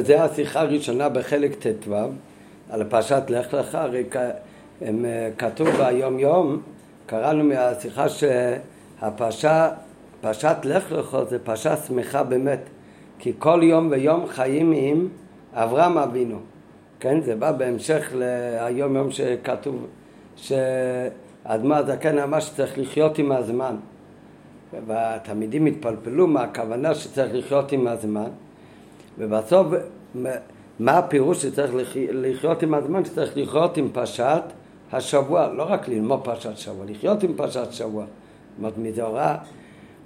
זו השיחה הראשונה בחלק ט"ו על פרשת לך לך, הרי אה, כתוב ביום יום, קראנו מהשיחה שהפרשה, פרשת לך לך זה פרשה שמחה באמת, כי כל יום ויום חיים עם אברהם אבינו, כן? זה בא בהמשך להיום יום שכתוב שהאדמה הזקן אמר שצריך לחיות עם הזמן והתלמידים התפלפלו מה הכוונה שצריך לחיות עם הזמן ובסוף מה הפירוש שצריך לחיות עם הזמן? שצריך לחיות עם פרשת השבוע, לא רק ללמוד פרשת שבוע, לחיות עם פרשת שבוע. זאת אומרת, הוראה.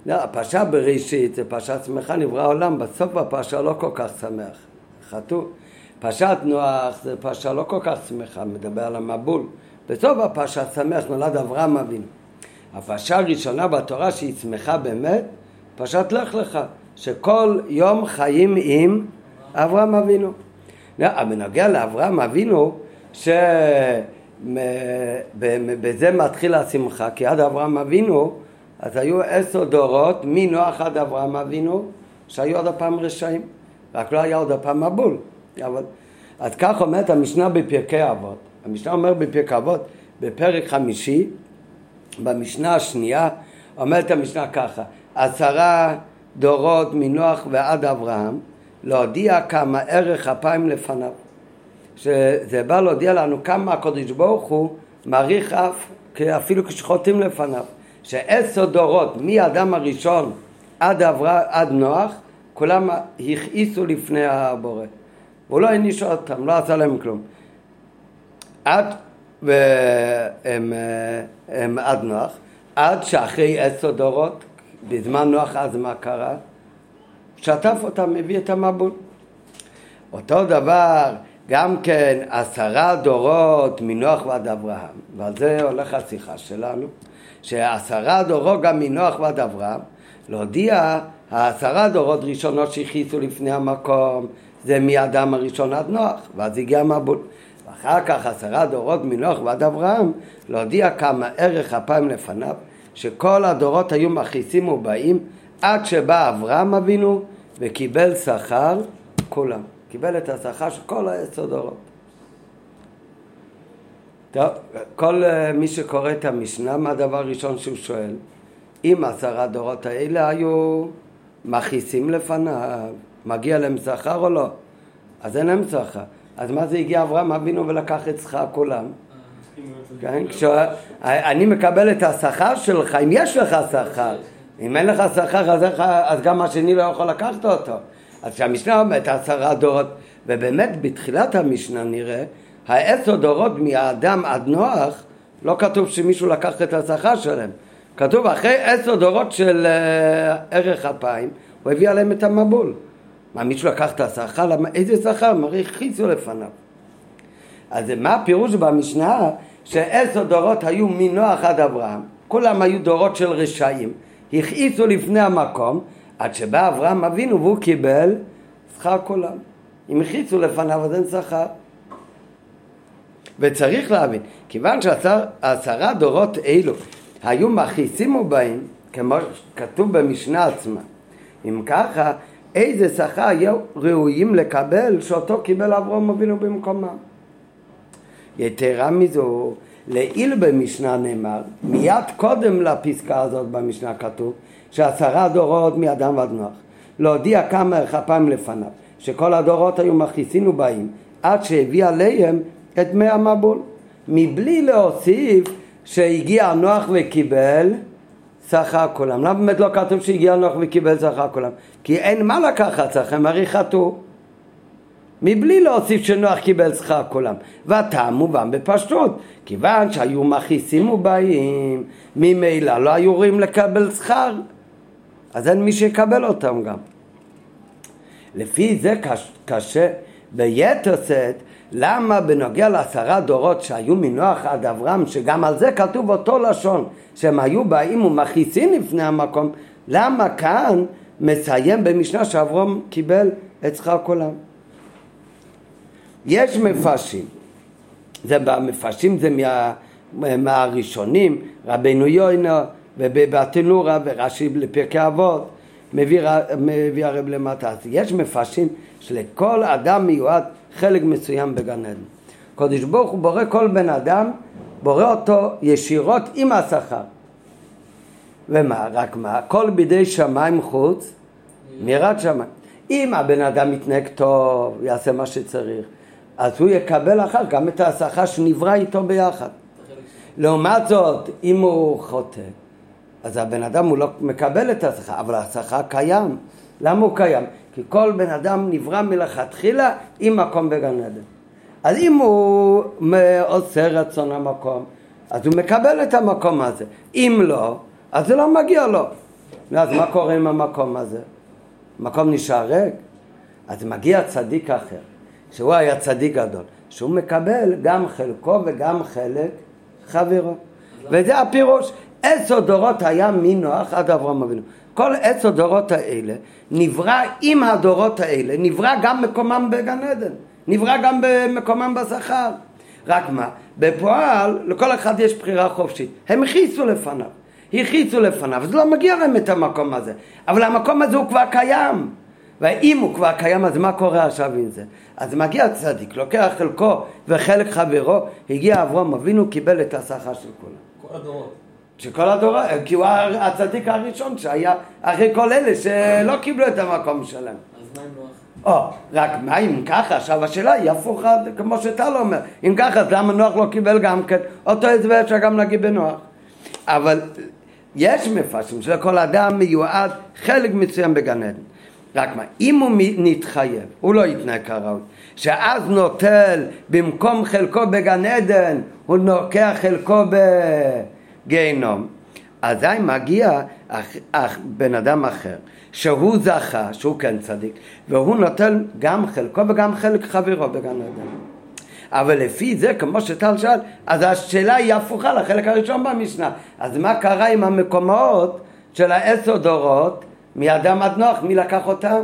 לא, הפרשה בראשית זה פרשת שמחה, נברא העולם, בסוף הפרשה לא כל כך שמח. חטוא. פרשת נוח זה פרשה לא כל כך שמחה, מדבר על המבול. בסוף הפרשה שמח נולד אברהם אבינו. הפרשה הראשונה בתורה שהיא שמחה באמת, פרשת לך לך, שכל יום חיים עם אברהם אבינו. בנוגע לאברהם אבינו, שבזה מתחיל השמחה, כי עד אברהם אבינו, אז היו עשר דורות מנוח עד אברהם אבינו, שהיו עוד הפעם רשעים, רק לא היה עוד הפעם מבול. אבל... אז כך אומרת המשנה בפרקי אבות. המשנה אומר בפרקי אבות, בפרק חמישי, במשנה השנייה, אומרת המשנה ככה, עשרה דורות מנוח ועד אברהם, להודיע כמה ערך אפיים לפניו. שזה בא להודיע לנו כמה הקדוש ברוך הוא מעריך אף, אפילו כשחוטאים לפניו. שעשר דורות, מהאדם הראשון עד, עברה, עד נוח, כולם הכעיסו לפני הבורא. והוא לא העניש אותם, לא עשה להם כלום. עד, והם, הם עד נוח, עד שאחרי עשר דורות, בזמן נוח אז מה קרה? שטף אותם, הביא את המבול. אותו דבר, גם כן עשרה דורות מנוח ועד אברהם, ועל זה הולך השיחה שלנו, שעשרה דורות גם מנוח ועד אברהם, להודיע העשרה דורות ראשונות שהכיסו לפני המקום, זה מאדם הראשון עד נוח, ואז הגיע המבול. ואחר כך עשרה דורות מנוח ועד אברהם, להודיע כמה ערך הפעם לפניו, שכל הדורות היו מכעיסים ובאים עד שבא אברהם אבינו וקיבל שכר כולם. קיבל את השכר של כל העשר דורות. טוב, כל uh, מי שקורא את המשנה, מה הדבר הראשון שהוא שואל? אם עשרה דורות האלה היו מכעיסים לפניו, מגיע להם שכר או לא? אז אין להם שכר. אז מה זה הגיע אברהם אבינו ולקח את שכר כולם? כן? כשאני מקבל את השכר שלך, אם יש לך שכר, אם אין לך שכר אז, אז גם השני לא יכול לקחת אותו. אז כשהמשנה אומרת עשרה דורות, ובאמת בתחילת המשנה נראה, העשר דורות מהאדם עד נוח, לא כתוב שמישהו לקח את השכר שלהם. כתוב אחרי עשר דורות של uh, ערך אפיים, הוא הביא עליהם את המבול. מה, מישהו לקח את השכר? איזה שכר? מרי חיצו לפניו. אז מה הפירוש במשנה? שעשר דורות היו מנוח עד אברהם, כולם היו דורות של רשעים, הכעיסו לפני המקום, עד שבא אברהם אבינו והוא קיבל שכר כולם. אם הכעיסו לפניו אז אין שכר. וצריך להבין, כיוון שעשרה דורות אלו היו מכעיסים ובאים, כמו שכתוב במשנה עצמה, אם ככה, איזה שכר היו ראויים לקבל שאותו קיבל אברהם אבינו במקומם. יתרה מזו, לעיל במשנה נאמר, מיד קודם לפסקה הזאת במשנה כתוב, שעשרה דורות מאדם ועד נוח, להודיע כמה פעם לפניו, שכל הדורות היו מכעיסין ובאים, עד שהביא עליהם את מי המבול, מבלי להוסיף שהגיע נוח וקיבל שכר כולם. למה באמת לא כתוב שהגיע נוח וקיבל שכר כולם? כי אין מה לקחת שכר, הרי חטאו. מבלי להוסיף שנוח קיבל שכר כולם. והטעם מובן בפשטות, כיוון שהיו מכעיסים ובאים, ממילא לא היו רואים לקבל שכר, אז אין מי שיקבל אותם גם. לפי זה קשה ביתר שאת, למה בנוגע לעשרה דורות שהיו מנוח עד אברהם, שגם על זה כתוב אותו לשון, שהם היו באים ומכעיסים לפני המקום, למה כאן מסיים במשנה שאברהם קיבל את שכר כולם? יש מפרשים, זה במפרשים זה מה, מהראשונים, רבנו יוינו ובבתנורה ורש"י לפרקי אבות, מביא, מביא הרב למטה. אז יש מפרשים שלכל אדם מיועד חלק מסוים בגן עדן. קודש ברוך הוא בורא כל בן אדם, בורא אותו ישירות עם השכר. ומה, רק מה, הכל בידי שמיים חוץ מיראת שמיים. אם הבן אדם מתנהג טוב, יעשה מה שצריך, אז הוא יקבל אחר גם את השכר שנברא איתו ביחד. לעומת זאת, אם הוא חוטא, אז הבן אדם הוא לא מקבל את השכר, אבל השכר קיים. למה הוא קיים? כי כל בן אדם נברא מלכתחילה עם מקום בגן עדן. אז אם הוא עושה רצון המקום, אז הוא מקבל את המקום הזה. אם לא, אז זה לא מגיע לו. אז מה קורה עם המקום הזה? המקום נשאר ריק? אז מגיע צדיק אחר, שהוא היה צדיק גדול, שהוא מקבל גם חלקו וגם חלק חברו. וזה הפירוש. עשר דורות היה מנוח עד אברהם אבינו. כל עשר דורות האלה נברא עם הדורות האלה, נברא גם מקומם בגן עדן, נברא גם במקומם בשכר. רק מה, בפועל לכל אחד יש בחירה חופשית. הם הכיסו לפניו, הכיסו לפניו, אז לא מגיע להם את המקום הזה. אבל המקום הזה הוא כבר קיים. ואם הוא כבר קיים, אז מה קורה עכשיו עם זה? אז מגיע צדיק, לוקח חלקו וחלק חברו, הגיע אברהם אבינו, קיבל את השכר של כולם. כל הדורות. שכל הדורות, כי הוא הצדיק הראשון שהיה אחרי כל אלה שלא קיבלו את המקום שלהם. אז מה עם נוח? או, רק מה אם ככה, עכשיו השאלה היא הפוכה, כמו שטל אומר, אם ככה, אז למה נוח לא קיבל גם כן? אותו הסבר אפשר גם להגיד בנוח. אבל יש מפרשים שלכל אדם מיועד חלק מסוים בגן עדן. רק מה, אם הוא נתחייב, הוא לא יתנהג כראוי, שאז נוטל במקום חלקו בגן עדן, הוא נוקח חלקו בגיהנום, אזי מגיע אח, אח, בן אדם אחר, שהוא זכה, שהוא כן צדיק, והוא נוטל גם חלקו וגם חלק חברו בגן עדן. אבל לפי זה, כמו שטל שאל, אז השאלה היא הפוכה לחלק הראשון במשנה. אז מה קרה עם המקומות של העשר דורות מאדם עד נוח, מי לקח אותם?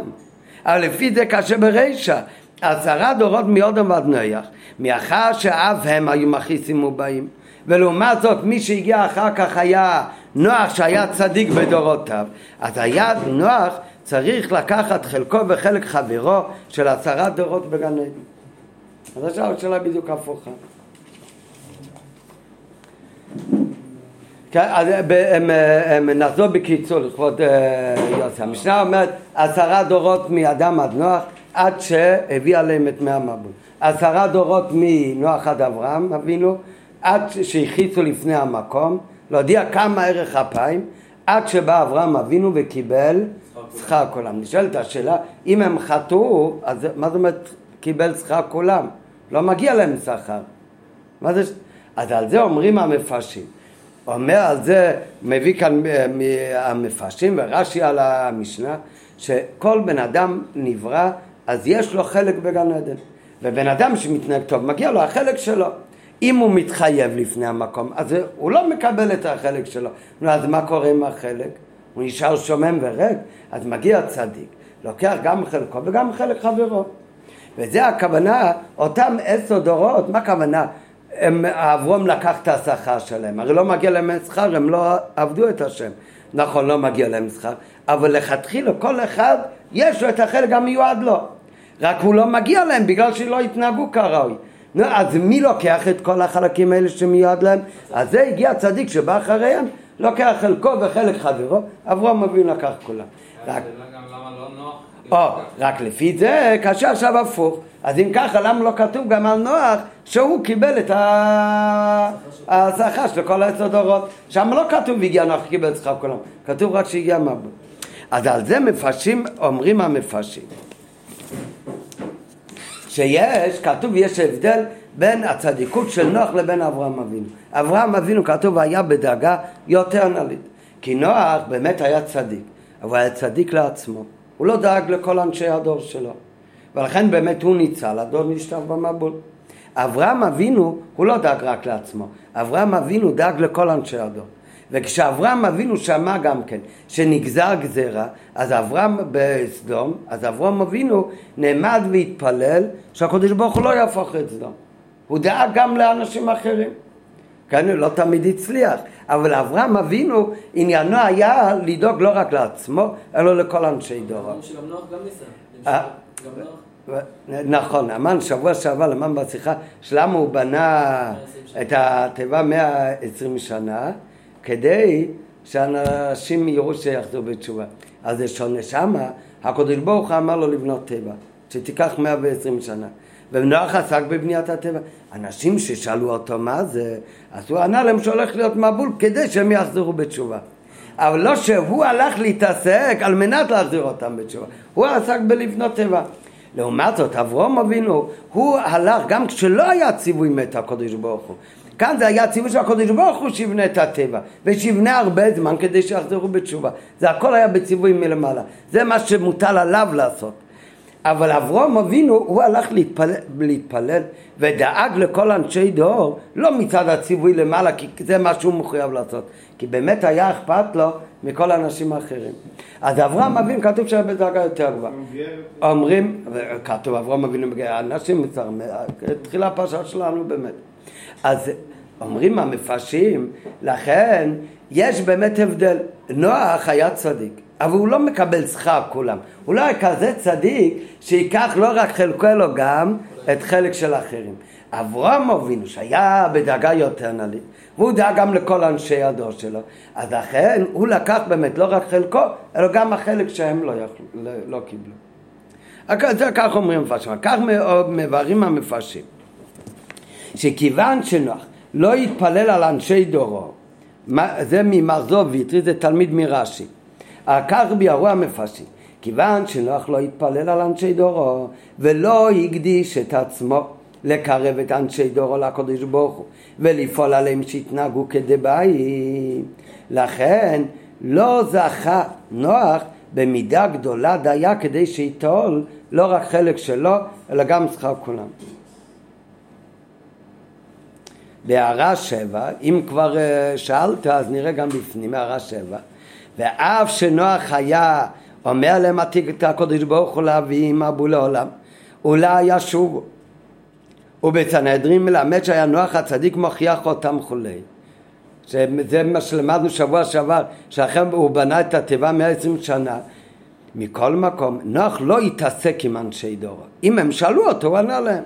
אבל לפי זה קשה ברישא, עשרה דורות מאודם ועד נויח, מאחר שאב הם היו מכעיסים ובאים, ולעומת זאת מי שהגיע אחר כך היה נוח שהיה צדיק בדורותיו, אז היה נוח צריך לקחת חלקו וחלק חברו של עשרה דורות בגן עדן. אז עכשיו השאלה בדיוק הפוכה. כן, אז נחזור בקיצור לכבוד אה, יוסי. המשנה אומרת עשרה דורות מאדם עד נוח עד שהביא עליהם את מי המבול. עשרה דורות מנוח עד אברהם אבינו עד שהחיצו לפני המקום להודיע כמה ערך אפיים עד שבא אברהם אבינו וקיבל שכר כולם. נשאלת השאלה אם הם חטאו אז מה זאת אומרת קיבל שכר כולם? לא מגיע להם שכר. מה זה? אז על זה אומרים המפרשים אומר על זה, מביא כאן אה, המפרשים ורש"י על המשנה, שכל בן אדם נברא, אז יש לו חלק בגן עדן. ובן אדם שמתנהג טוב, מגיע לו החלק שלו. אם הוא מתחייב לפני המקום, אז הוא לא מקבל את החלק שלו. נו, אז מה קורה עם החלק? הוא נשאר שומם וריק, אז מגיע צדיק, לוקח גם חלקו וגם חלק חברו. וזה הכוונה, אותם עשר דורות, מה הכוונה? הם, אברום לקח את השכר שלהם, הרי לא מגיע להם שכר, הם לא עבדו את השם. נכון, לא מגיע להם שכר, אבל לכתחילה כל אחד יש לו את החלק המיועד לו. רק הוא לא מגיע להם בגלל שלא התנהגו כראוי. נו, אז מי לוקח את כל החלקים האלה שמיועד להם? אז זה הגיע צדיק שבא אחריהם, לוקח חלקו וחלק חברו, אברום אבינו לקח כולם. רק... או, רק לפי זה קשה עכשיו הפוך. אז אם ככה, למה לא כתוב גם על נוח שהוא קיבל את השכר של כל העשר דורות? שם לא כתוב הגיע נוח קיבל את שכר כולם, כתוב רק שהגיע מבול. אז על זה מפרשים, אומרים המפרשים. שיש, כתוב, יש הבדל בין הצדיקות של נוח לבין אברהם אבינו. אברהם אבינו כתוב היה בדאגה יותר נלית. כי נוח באמת היה צדיק, אבל היה צדיק לעצמו. הוא לא דאג לכל אנשי הדור שלו. ולכן באמת הוא ניצל, הדור נשטף במבול. אברהם אבינו, הוא לא דאג רק לעצמו, אברהם אבינו דאג לכל אנשי הדור. וכשאברהם אבינו שמע גם כן שנגזר גזירה, אז אברהם בסדום, אז אברהם אבינו נעמד והתפלל שהקדוש ברוך הוא לא יהפוך את סדום. הוא דאג גם לאנשים אחרים. כן, לא תמיד הצליח, אבל אברהם אבינו, עניינו היה לדאוג לא רק לעצמו, אלא לכל אנשי דורו. שגם נוח גם ניסה. אה. נכון, אמן שבוע שעבר למען בשיחה שלמה הוא בנה את התיבה 120 שנה כדי שאנשים יראו שיחזרו בתשובה. אז זה שונה שמה, הקדוש ברוך הוא אמר לו לבנות תיבה, שתיקח 120 שנה. ונוח עסק בבניית הטבע. אנשים ששאלו אותו מה זה, אז הוא ענה להם שהולך להיות מבול כדי שהם יחזרו בתשובה. אבל לא שהוא הלך להתעסק על מנת להחזיר אותם בתשובה, הוא עסק בלבנות תיבה. לעומת זאת, אברום אבינו, הוא הלך גם כשלא היה ציווי מת הקדוש ברוך הוא. כאן זה היה ציווי של הקדוש ברוך הוא שיבנה את הטבע, ושיבנה הרבה זמן כדי שיחזרו בתשובה. זה הכל היה בציווי מלמעלה. זה מה שמוטל עליו לעשות. אבל אברום אבינו, הוא הלך להתפלל, להתפלל ודאג לכל אנשי דור, לא מצד הציווי למעלה, כי זה מה שהוא מחויב לעשות, כי באמת היה אכפת לו מכל האנשים האחרים. אז אברהם אבינו, כתוב שהיה בדרגה יותר גבוהה. אומרים, כתוב אברהם אבינו, אנשים, תחילה הפרשה שלנו באמת. אז אומרים המפרשים, לכן יש באמת הבדל. נוח היה צדיק. אבל הוא לא מקבל שכר כולם. הוא לא היה כזה צדיק שייקח לא רק חלקו אלא גם את חלק של האחרים. אברהם אבינו שהיה בדאגה יותר נלית והוא דאג גם לכל אנשי הדור שלו אז לכן הוא לקח באמת לא רק חלקו אלא גם החלק שהם לא, יכלו, לא, לא קיבלו. זה כך אומרים המפרשים, כך מבארים המפרשים שכיוון שנוח לא התפלל על אנשי דורו. זה ממחזור ויטרי זה תלמיד מרש"י. כך ביארו המפרשים, כיוון שנוח לא התפלל על אנשי דורו ולא הקדיש את עצמו לקרב את אנשי דורו לקדוש ברוך הוא ולפעול עליהם שיתנהגו כדבעי. לכן לא זכה נוח במידה גדולה דייה כדי שיטול לא רק חלק שלו אלא גם שכר כולם. בהערה שבע, אם כבר אה, שאלת אז נראה גם בפנים הערה שבע. ואף שנוח היה אומר להם עתיק את הקודש ברוך הוא להביא מבול לעולם אולי ישובו ובסנהדרין מלמד שהיה נוח הצדיק מוכיח אותם חולי זה מה שלמדנו שבוע שעבר שאחרי הוא בנה את התיבה 120 שנה. מכל מקום נוח לא התעסק עם אנשי דור. אם הם שאלו אותו הוא ענה להם.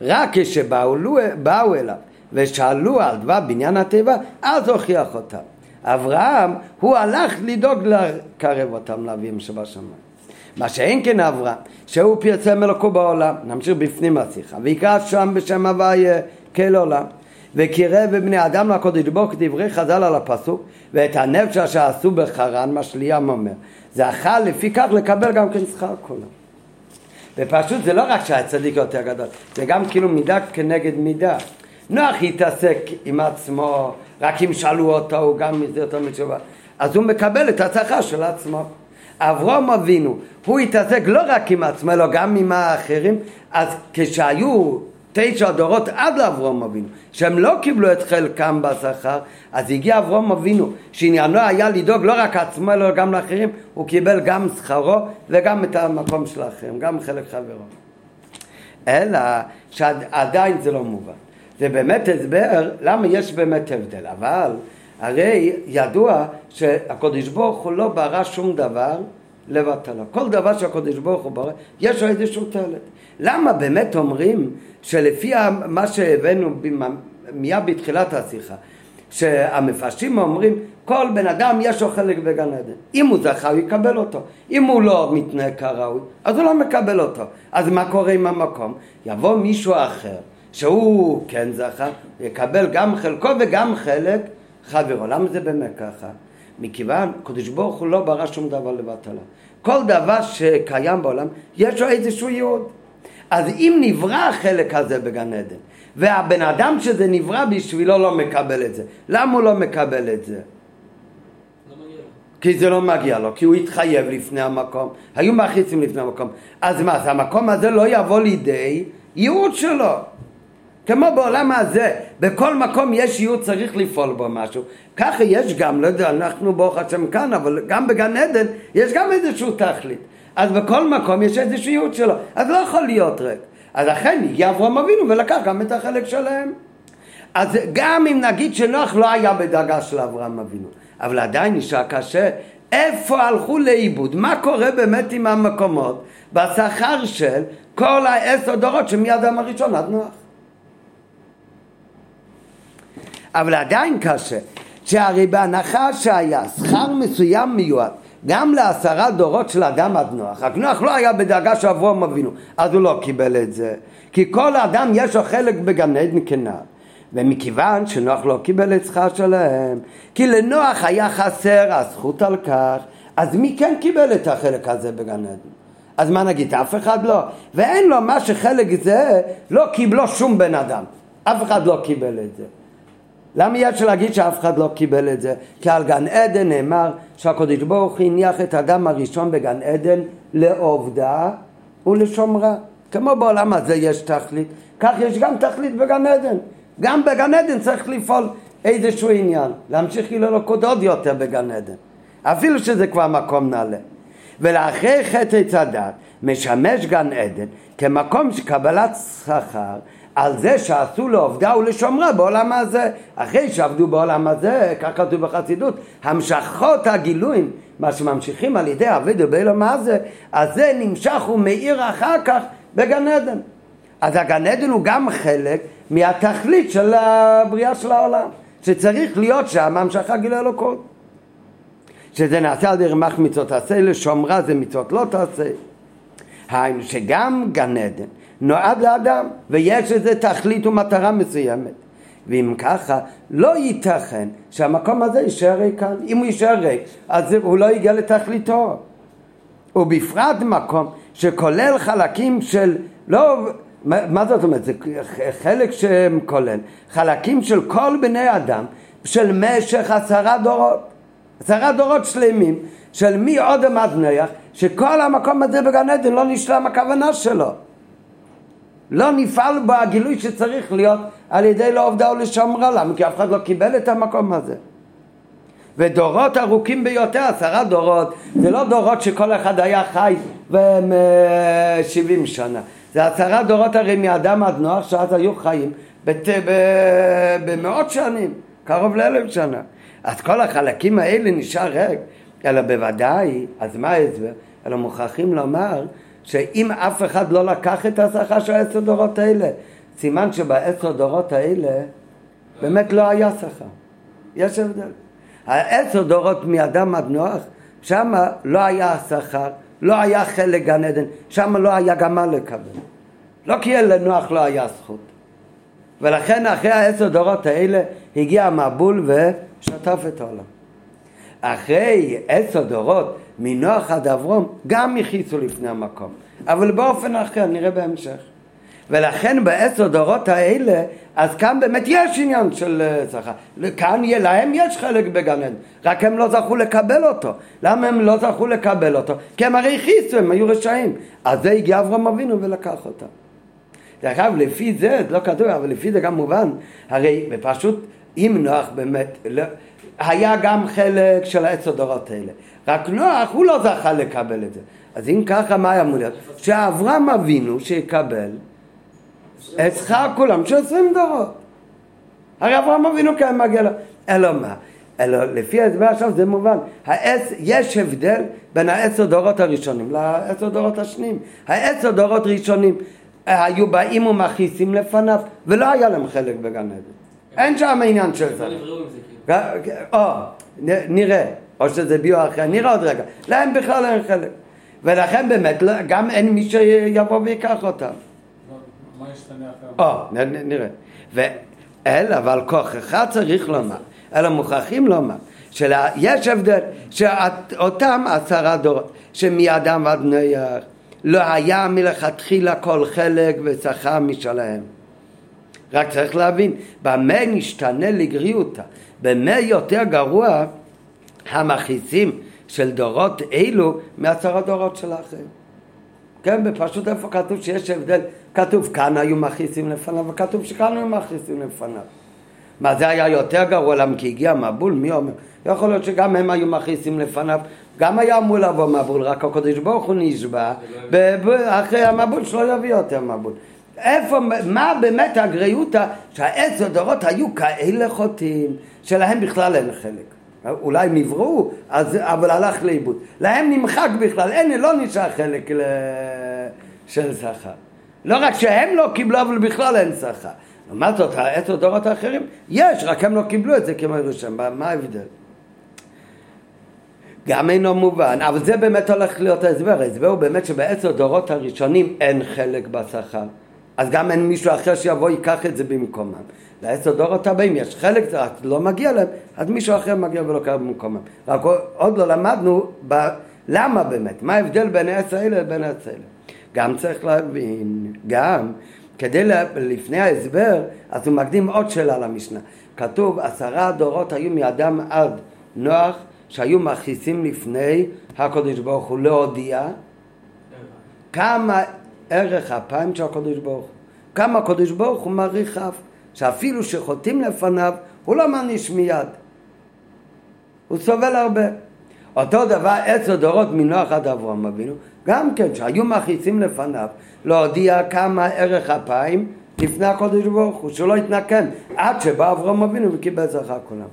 רק כשבאו אליו ושאלו על דבר בניין התיבה אז הוכיח אותם אברהם, הוא הלך לדאוג לקרב אותם לאביהם שבשמיים. מה שאין כן אברהם, שהוא פרסם אלוקו בעולם, נמשיך בפנים השיחה, ויקרא שם בשם הוויה כל עולם. וקירב בבני אדם לקודש ברוך דברי חז"ל על הפסוק ואת הנפש אשר עשו בחרן, מה שליאם אומר. אכל לפי כך לקבל גם כן שכר כולם. ופשוט זה לא רק שהצדיק יותר גדול, זה גם כאילו מידה כנגד מידה. נוח התעסק עם עצמו, רק אם שאלו אותו הוא גם מזה יותר מתשובה. אז הוא מקבל את השכר של עצמו. אברום אבינו, הוא התעסק לא רק עם עצמו, אלא גם עם האחרים, אז כשהיו תשע דורות עד לאברום אבינו, שהם לא קיבלו את חלקם בשכר, אז הגיע אברום אבינו, שעניינו היה לדאוג לא רק עצמו, אלא גם לאחרים, הוא קיבל גם שכרו וגם את המקום של האחרים, גם חלק חברו. אלא שעדיין זה לא מובן. זה באמת הסבר למה יש באמת הבדל, אבל הרי ידוע שהקדוש ברוך הוא לא ברא שום דבר לבטלו. כל דבר שהקדוש ברוך הוא ברא, יש לו איזשהו תלת. למה באמת אומרים שלפי מה שהבאנו מיד בתחילת השיחה, שהמפרשים אומרים כל בן אדם יש לו חלק בגן עדן. אם הוא זכה הוא יקבל אותו. אם הוא לא מתנהג כראוי, אז הוא לא מקבל אותו. אז מה קורה עם המקום? יבוא מישהו אחר שהוא כן זכה, יקבל גם חלקו וגם חלק חברו. למה זה באמת ככה? מכיוון קדוש ברוך הוא לא ברא שום דבר לבטלה. כל דבר שקיים בעולם, יש לו איזשהו ייעוד. אז אם נברא החלק הזה בגן עדן, והבן אדם שזה נברא בשבילו לא מקבל את זה, למה הוא לא מקבל את זה? לא כי זה לא מגיע לו, כי הוא התחייב לפני המקום, היו מכניסים לפני המקום. אז מה, אז המקום הזה לא יבוא לידי ייעוד שלו. כמו בעולם הזה, בכל מקום יש ייעוד צריך לפעול בו משהו. ככה יש גם, לא יודע, אנחנו ברוך השם כאן, אבל גם בגן עדן יש גם איזשהו תכלית. אז בכל מקום יש איזשהו ייעוד שלו, אז לא יכול להיות ריק. אז אכן הגיע אברהם אבינו ולקח גם את החלק שלהם. אז גם אם נגיד שנוח לא היה בדרגה של אברהם אבינו, אבל עדיין נשאר קשה, איפה הלכו לאיבוד? מה קורה באמת עם המקומות בשכר של כל העשר דורות שמאדם הראשון עד נוח? אבל עדיין קשה, שהרי בהנחה שהיה שכר מסוים מיועד גם לעשרה דורות של אדם עד נוח, רק נוח לא היה בדאגה של אברהם אבינו, אז הוא לא קיבל את זה, כי כל אדם יש לו חלק בגן עדן כנער. ומכיוון שנוח לא קיבל את שכר שלהם, כי לנוח היה חסר הזכות על כך, אז מי כן קיבל את החלק הזה בגן עדן? אז מה נגיד? אף אחד לא. ואין לו מה שחלק זה לא קיבלו שום בן אדם. אף אחד לא קיבל את זה. למה יש להגיד שאף אחד לא קיבל את זה? כי על גן עדן נאמר שהקדוש ברוך הניח את האדם הראשון בגן עדן לעובדה ולשומרה. כמו בעולם הזה יש תכלית, כך יש גם תכלית בגן עדן. גם בגן עדן צריך לפעול איזשהו עניין, להמשיך ללוקות עוד יותר בגן עדן. אפילו שזה כבר מקום נעלה. ולאחרי חטא הדת משמש גן עדן כמקום של קבלת שכר על זה שעשו לעובדה ולשומרה בעולם הזה. אחרי שעבדו בעולם הזה, כך כתוב בחסידות, המשכות הגילויים, מה שממשיכים על ידי אבידו בעולם הזה, אז זה נמשך ומאיר אחר כך בגן עדן. אז הגן עדן הוא גם חלק מהתכלית של הבריאה של העולם, שצריך להיות שם המשכה גילוי אלוקות. שזה נעשה על ידי רמ"ח מצוות תעשה, לשומרה זה מצוות לא תעשה. היינו שגם גן עדן נועד לאדם, ויש לזה תכלית ומטרה מסוימת. ואם ככה, לא ייתכן שהמקום הזה יישאר ריק כאן. אם הוא יישאר ריק, אז הוא לא יגיע לתכליתו. ובפרט מקום שכולל חלקים של, לא, מה, מה זאת אומרת? זה חלק שכולל חלקים של כל בני אדם של משך עשרה דורות. עשרה דורות שלמים של מי עוד עמד נויח, שכל המקום הזה בגן עדן לא נשלם הכוונה שלו. לא נפעל בו הגילוי שצריך להיות על ידי לא עובדה ולשומרה למה? כי אף אחד לא קיבל את המקום הזה. ודורות ארוכים ביותר, עשרה דורות, זה לא דורות שכל אחד היה חי והם אה, שבעים שנה. זה עשרה דורות הרי מאדם עד נוח שאז היו חיים בת, ב, במאות שנים, קרוב לאלף שנה. אז כל החלקים האלה נשאר ריק, אלא בוודאי, אז מה ההסבר? אלא מוכרחים לומר שאם אף אחד לא לקח את השכר של העשר דורות האלה, סימן שבעשר דורות האלה באמת לא היה שכר. יש הבדל. העשר דורות מאדם עד נוח, שם לא היה שכר, לא היה חלק גן עדן, שם לא היה גם מה לקבל. לא כי לנוח לא היה זכות. ולכן אחרי העשר דורות האלה הגיע המבול ושטף את העולם. אחרי עשר דורות מנוח עד אברום גם הכיסו לפני המקום, אבל באופן אחר, נראה בהמשך. ולכן בעשר דורות האלה, אז כאן באמת יש עניין של אה, שכר. כאן להם יש חלק בגן עדן, רק הם לא זכו לקבל אותו. למה הם לא זכו לקבל אותו? כי הם הרי הכיסו, הם היו רשעים. אז זה הגיע אברהם אבינו ולקח אותם. דרך אגב, לפי זה, זה לא כתוב, אבל לפי זה גם מובן, הרי פשוט אם נוח באמת, לא, היה גם חלק של העשר דורות האלה. רק נוח, הוא לא זכה לקבל את זה. אז אם ככה, מה היה אמור להיות? שאברהם אבינו שיקבל את שכר כולם של עשרים דורות. הרי אברהם אבינו כן מגיע לו. אלא מה? אלא לפי ההסבר עכשיו זה מובן. העש, יש הבדל בין העשר דורות הראשונים לעשר דורות השניים. העשר דורות ראשונים היו באים ומכעיסים לפניו, ולא היה להם חלק בגן עדן. אין שם עניין של זה. או, נראה, או שזה ביו אחר, נראה עוד רגע. להם בכלל אין חלק. ולכן באמת גם אין מי שיבוא ויקח אותם. מה ישתנה אחר? או, נראה. ואל, אבל כוחך צריך לומר, אלא מוכרחים לומר, שיש הבדל, שאותם עשרה דורות, שמאדם ועד נויח, לא היה מלכתחילה כל חלק ושכר משלהם. רק צריך להבין, במה נשתנה לגריעותה? במה יותר גרוע המכעיסים של דורות אלו מעשרה דורות של האחרים? כן, בפשוט איפה כתוב שיש הבדל? כתוב כאן היו מכעיסים לפניו, וכתוב שכאן היו מכעיסים לפניו. מה זה היה יותר גרוע? למה כי הגיע מבול? מי אומר? יכול להיות שגם הם היו מכעיסים לפניו, גם היה אמור לבוא מבול, רק הקדוש ברוך הוא נשבע, אחרי המבול שלא יביא יותר מבול. איפה, מה באמת הגריותא שהעשר דורות היו כאלה חוטאים שלהם בכלל אין חלק. אולי נבראו, אז, אבל הלך לאיבוד. להם נמחק בכלל, אין, לא נשאר חלק ל... של שכר. לא רק שהם לא קיבלו, אבל בכלל אין שכר. לעומת זאת, העשר דורות האחרים, יש, רק הם לא קיבלו את זה כמו ירושלים. מה ההבדל? גם אינו מובן, אבל זה באמת הולך להיות ההסבר. ההסבר הוא באמת שבעשר דורות הראשונים אין חלק בשכר. אז גם אין מישהו אחר שיבוא ייקח את זה במקומם. לעשר דורות הבאים יש חלק, זה לא מגיע להם, אז מישהו אחר מגיע ולוקח במקומם. רק עוד לא למדנו ב... למה באמת, מה ההבדל בין העץ האלה לבין העץ האלה. גם צריך להבין, גם כדי לפני ההסבר, אז הוא מקדים עוד שאלה למשנה. כתוב עשרה דורות היו מאדם עד נוח שהיו מכניסים לפני הקדוש ברוך הוא להודיע כמה ערך אפיים של הקדוש ברוך הוא. כמה הקדוש ברוך הוא מעריך אף, שאפילו שחוטאים לפניו, הוא לא מעניש מיד. הוא סובל הרבה. אותו דבר עשר דורות מנוח עד אברהם אבינו, גם כן, שהיו מכניסים לפניו להודיע כמה ערך אפיים לפני הקודש ברוך הוא, שלא יתנקם, עד שבא אברהם אבינו וקיבל זכר כולם.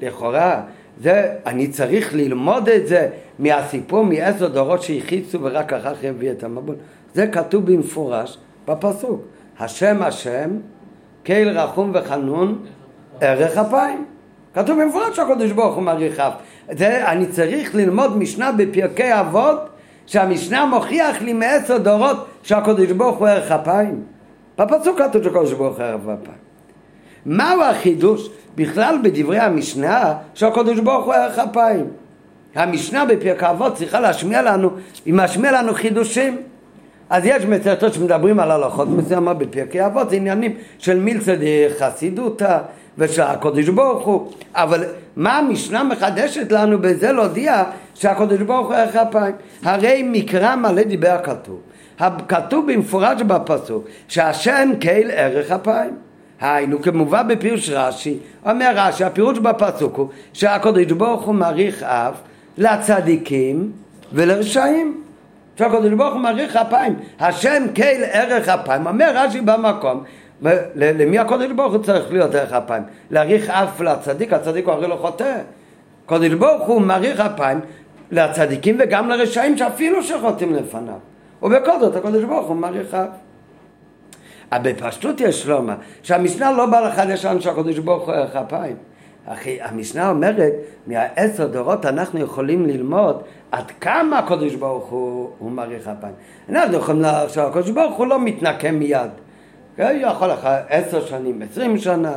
לכאורה, זה, אני צריך ללמוד את זה מהסיפור מעשר דורות שהחיצו ורק אחר כך הביא את המבול. זה כתוב במפורש בפסוק. השם השם, קהיל רחום וחנון, ערך אפיים. כתוב במפורש שהקדוש ברוך הוא. זה, אני צריך ללמוד משנה בפרקי אבות, שהמשנה מוכיח לי מעשר דורות שהקדוש ברוך הוא ערך אפיים. בפסוק כתוב שהקדוש ברוך הוא ערך אפיים. מהו החידוש בכלל בדברי המשנה שהקדוש ברוך הוא ערך אפיים? המשנה בפרקי אבות צריכה להשמיע לנו, היא משמיע לנו חידושים. אז יש מצטות שמדברים על הלכות מסוימות בפרקי אבות, זה עניינים של מילצד חסידותא ושל הקודש ברוך הוא, אבל מה המשנה מחדשת לנו בזה להודיע שהקודש ברוך הוא ערך אפיים? הרי מקרא מלא דיבר הכתוב. כתוב במפורש בפסוק שהשם קהל ערך אפיים. היינו כמובא בפירוש רש"י, אומר רש"י, הפירוש בפסוק הוא שהקודש ברוך הוא מעריך אף לצדיקים ולרשעים. שהקדוש ברוך הוא מעריך אפיים, השם קהל ערך אפיים, אומר רש"י במקום, למי הקדוש ברוך הוא צריך להיות ערך אפיים? להעריך אף לצדיק, הצדיק הוא הרי לא חוטא. הקדוש ברוך הוא מעריך אפיים לצדיקים וגם לרשעים שאפילו שחוטאים לפניו. ובכל זאת הקדוש ברוך הוא מעריך אף. בפשטות יש לומר שהמשנה לא באה לחדש לנו שהקדוש ברוך הוא ערך אפיים. אחי, המשנה אומרת, מהעשר דורות אנחנו יכולים ללמוד עד כמה הקדוש ברוך הוא, הוא מעריך אפיים. אנחנו יכולים לחשוב, הקדוש ברוך הוא לא מתנקם מיד. כן, יכול לך עשר שנים, עשרים שנה,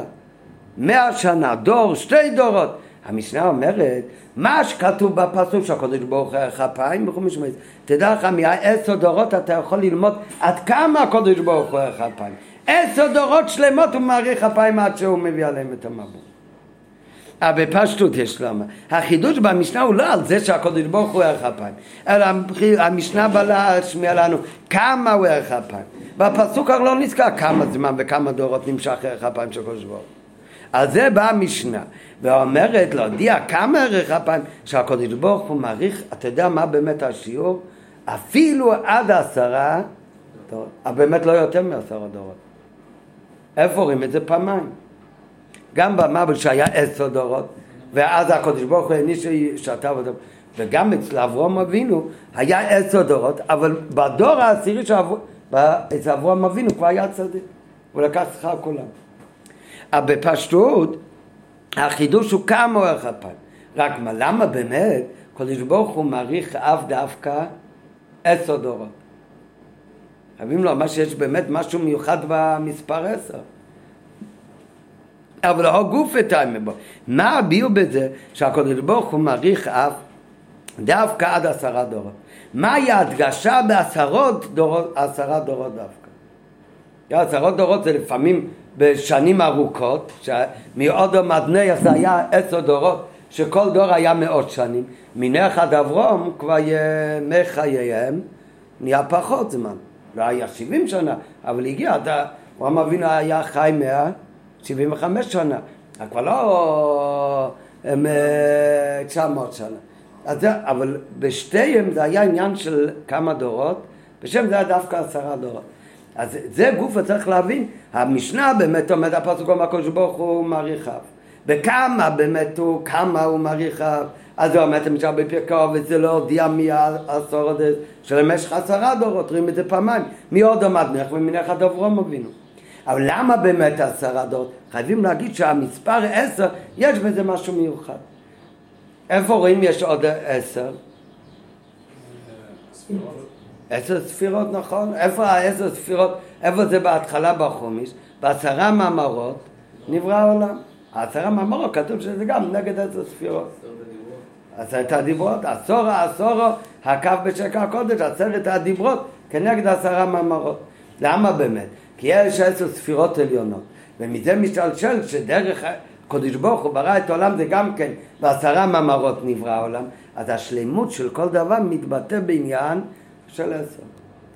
מאה שנה, דור, שתי דורות. המשנה אומרת, מה שכתוב בפסוק שהקדוש ברוך הוא ערך אפיים בחומש מועד, תדע לך, מהעשר דורות אתה יכול ללמוד עד כמה הקדוש ברוך הוא ערך אפיים. עשר דורות שלמות הוא מעריך אפיים עד שהוא מביא עליהם את המבוא. בפשטות יש למה. החידוש במשנה הוא לא על זה שהקודש ברוך הוא ערך אפיים, אלא המשנה בא להשמיע לנו כמה הוא ערך אפיים. בפסוק לא נזכר כמה זמן וכמה דורות נמשך ערך אפיים של הקודש ברוך הוא. על זה באה המשנה, ואומרת להודיע כמה ערך אפיים שהקודש ברוך הוא מעריך, אתה יודע מה באמת השיעור? אפילו עד עשרה דורות, אבל באמת לא יותר מעשרה דורות. איפה רואים את זה פעמיים? גם במבל שהיה עשר דורות, ואז הקדוש ברוך הוא העניש שתה ודבר. וגם אצל אברום אבינו היה עשר דורות, אבל בדור העשירי אצל אברום אבינו כבר היה צדיק, הוא לקח שכר כולם. אבל בפשטות, החידוש הוא כמה אורך אפיים. רק מה, למה באמת קדוש ברוך הוא מעריך אף דווקא עשר דורות? חייבים לומר שיש באמת משהו מיוחד במספר עשר. אבל לא גוף את בו. מה הביאו בזה שהקדוש ברוך הוא מעריך אף דווקא עד עשרה דורות? מהי ההדגשה בעשרות דורות, עשרה דורות דווקא? עשרות דורות זה לפעמים בשנים ארוכות, שמאודו מדניה זה היה עשר דורות, שכל דור היה מאות שנים. מנך עד אברום כבר ימי חייהם נהיה פחות זמן. לא היה שבעים שנה, אבל הגיע, אברהם אבינו היה חי מאה 75 שנה, כבר לא 900 שנה. אז זה, אבל בשתיהם זה היה עניין של כמה דורות, בשם זה היה דווקא עשרה דורות. אז זה גוף צריך להבין, המשנה באמת אומרת, הפסוק אומר הקדוש ברוך הוא מעריכיו. וכמה באמת הוא, כמה הוא מעריכיו. אז הוא את המשנה בפרקו, וזה לא הודיע מי העשור הזה, שלמשך עשרה דורות, רואים את זה פעמיים. מי עוד עמד נח ומניח עד אברום אבינו. אבל למה באמת עשרה דורות? חייבים להגיד שהמספר עשר, יש בזה משהו מיוחד. איפה רואים יש עוד עשר? עשר ספירות, נכון? איפה העשר ספירות? איפה זה בהתחלה בחומיש? בעשרה מאמרות נברא העולם. העשרה מאמרות כתוב שזה גם נגד עשר ספירות. עשרת הדיברות, עשור העשור הקו בשקע הקודש, עשרת הדיברות כנגד עשרה מאמרות. למה באמת? כי יש עשר ספירות עליונות, ומזה משתלשל שדרך הקודש ברוך הוא ברא את העולם זה גם כן בעשרה מאמרות נברא העולם, אז השלמות של כל דבר מתבטא בעניין של עשר,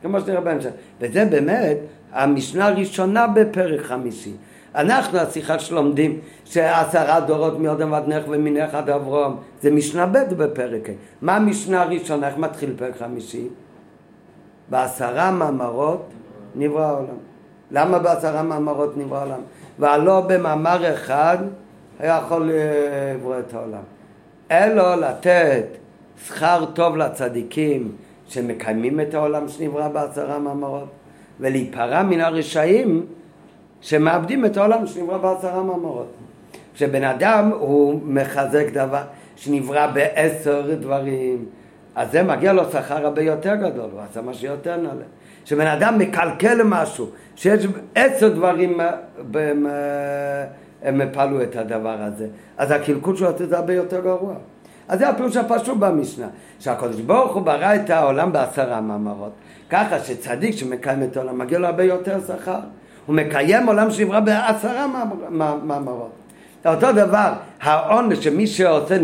כמו שנראה בהמשך. וזה באמת המשנה הראשונה בפרק חמישי. אנחנו השיחה שלומדים שעשרה דורות מאודם ועד נך ומנך עד אברום זה משנה ב' בפרק ה'. מה המשנה הראשונה? איך מתחיל פרק חמישי? בעשרה מאמרות נברא העולם. למה בעשרה מאמרות נברא העולם? והלא במאמר אחד היה יכול לברוא את העולם. אלו לתת שכר טוב לצדיקים שמקיימים את העולם שנברא בעשרה מאמרות ולהיפרע מן הרשעים שמאבדים את העולם שנברא בעשרה מאמרות. כשבן אדם הוא מחזק דבר שנברא בעשר דברים, אז זה מגיע לו שכר הרבה יותר גדול, הוא עשה משהו יותר נעלה. כשבן אדם מקלקל משהו, שיש עשר דברים הם הפלו את הדבר הזה, אז הקלקול שלו זה הרבה יותר גרוע. אז זה הפירוש הפשוט במשנה, שהקדוש ברוך הוא ברא את העולם בעשרה מאמרות, ככה שצדיק שמקיים את העולם מגיע לו הרבה יותר שכר. הוא מקיים עולם שנברא בעשרה מאמרות. אותו דבר, העונש שמי שעושה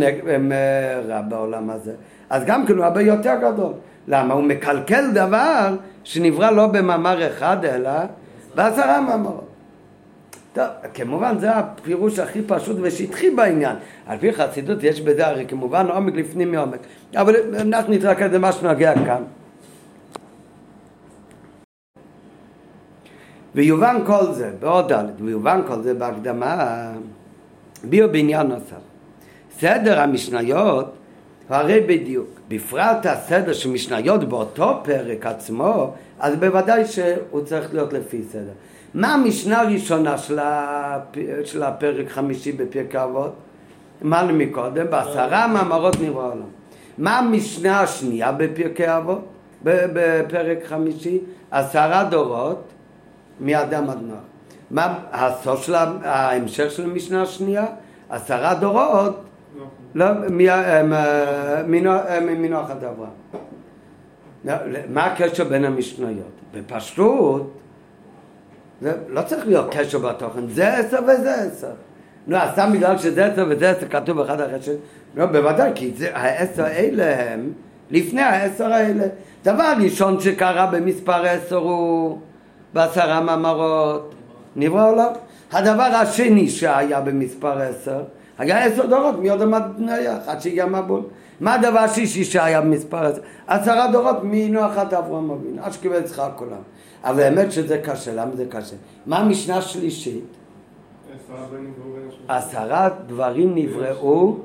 רע בעולם הזה, אז גם כן הוא הרבה יותר גדול. למה? הוא מקלקל דבר שנברא לא במאמר אחד, אלא בעשרה מאמרות. טוב, כמובן זה הפירוש הכי פשוט ושטחי בעניין. על פי חסידות יש בזה הרי כמובן עומק לפנים מעומק. אבל אנחנו נתרכז במה שנוגע כאן. ויובן כל זה, בעוד ד', ויובן כל זה בהקדמה, ביו בעניין נוסף. סדר המשניות הרי בדיוק, בפרט הסדר של משניות באותו פרק עצמו, אז בוודאי שהוא צריך להיות לפי סדר. מה המשנה הראשונה של, הפ... של הפרק חמישי בפרק אבות? אמרנו מקודם, בעשרה מאמרות נברא העולם. מה המשנה השנייה בפרקי אבות? בפרק חמישי? עשרה דורות מאדם עד נוח. מה הסוף של ההמשך של המשנה השנייה? עשרה דורות לא, מנוח עד אברהם. מה הקשר בין המשניות? בפשטות זה לא צריך להיות קשר בתוכן, זה עשר וזה עשר. נו, אז סתם בגלל שזה עשר וזה עשר כתוב אחד אחרי שני, לא, בוודאי, כי זה, העשר האלה הם לפני העשר האלה. דבר ראשון שקרה במספר עשר הוא בעשרה מאמרות, נברא עולם. הדבר השני שהיה במספר עשר, היה עשר דורות, מי עוד עמד נייח, עד שהגיע מבול. מה הדבר השישי שהיה במספר עשר? עשרה דורות מנוח עד אברהם אבינו, עד שקיבל את יצחק כולם. אבל האמת שזה קשה, למה זה קשה? מה המשנה השלישית? עשרה דברים נבראו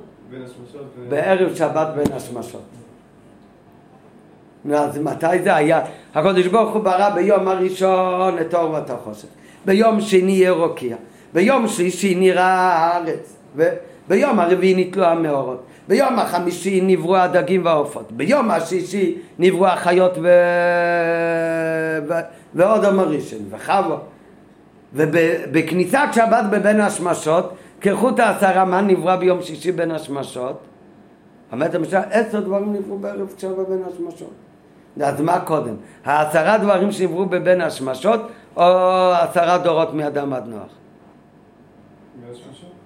בערב שבת בין השמשות. אז מתי זה היה? הקדוש ברוך הוא ברא ביום הראשון את אור ואת החושך, ביום שני יהיה רוקיע, ביום שלישי נראה הארץ, וביום הרביעי נתלו המאורות, ביום החמישי נבראו הדגים והעופות, ביום השישי נבראו החיות ו... ו... ועוד המרישן וחווה. ובכניסת שבת בבין השמשות, כחוט העשרה, מה נברא ביום שישי בין השמשות? אומרת המשנה, עשר דברים נבראו בערב שבע בין השמשות. אז מה קודם? העשרה דברים שנבראו בבין השמשות, או עשרה דורות מאדם עד נוח?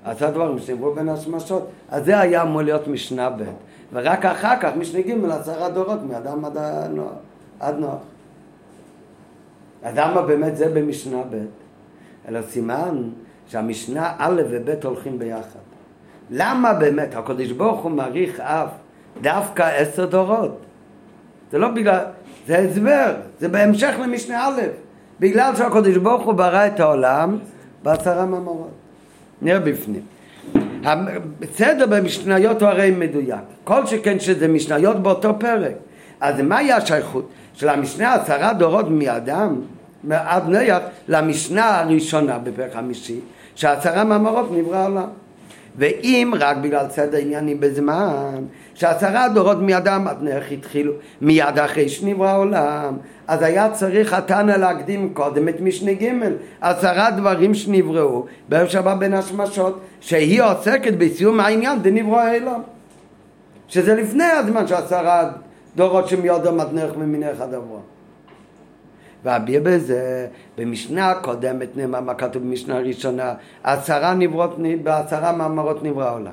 עשרה דברים שנבראו בין השמשות. אז זה היה אמור להיות משנה ב', ורק אחר כך משנה ג' עשרה דורות מאדם עד נוח. עד נוח. אז למה באמת זה במשנה ב'? אלא סימן שהמשנה א' וב' הולכים ביחד. למה באמת הקדוש ברוך הוא מעריך אף דווקא עשר דורות? זה לא בגלל, זה הסבר, זה בהמשך למשנה א'. בגלל שהקדוש ברוך הוא ברא את העולם בעשרה מאמרות. נראה בפנים. הסדר במשניות הוא הרי מדויק. כל שכן שזה משניות באותו פרק. אז מהי השייכות של המשנה עשרה דורות מאדם, עד נויח, למשנה הראשונה בפרק חמישי, שעשרה מאמרות נברא העולם. ואם רק בגלל סדר עניינים בזמן, שעשרה דורות מאדם עד נויח התחילו מיד אחרי שנברא העולם, אז היה צריך התנא להקדים קודם את משנה ג' עשרה דברים שנבראו בערב שבת בין השמשות שהיא עוסקת בסיום העניין דנברא העולם. שזה לפני הזמן שעשרה דורות שמיודו מתנך ממיני אחד אברהם ואביה בזה, במשנה הקודמת נאמר מה כתוב במשנה הראשונה, עשרה נברות, בעשרה מאמרות נברא העולם.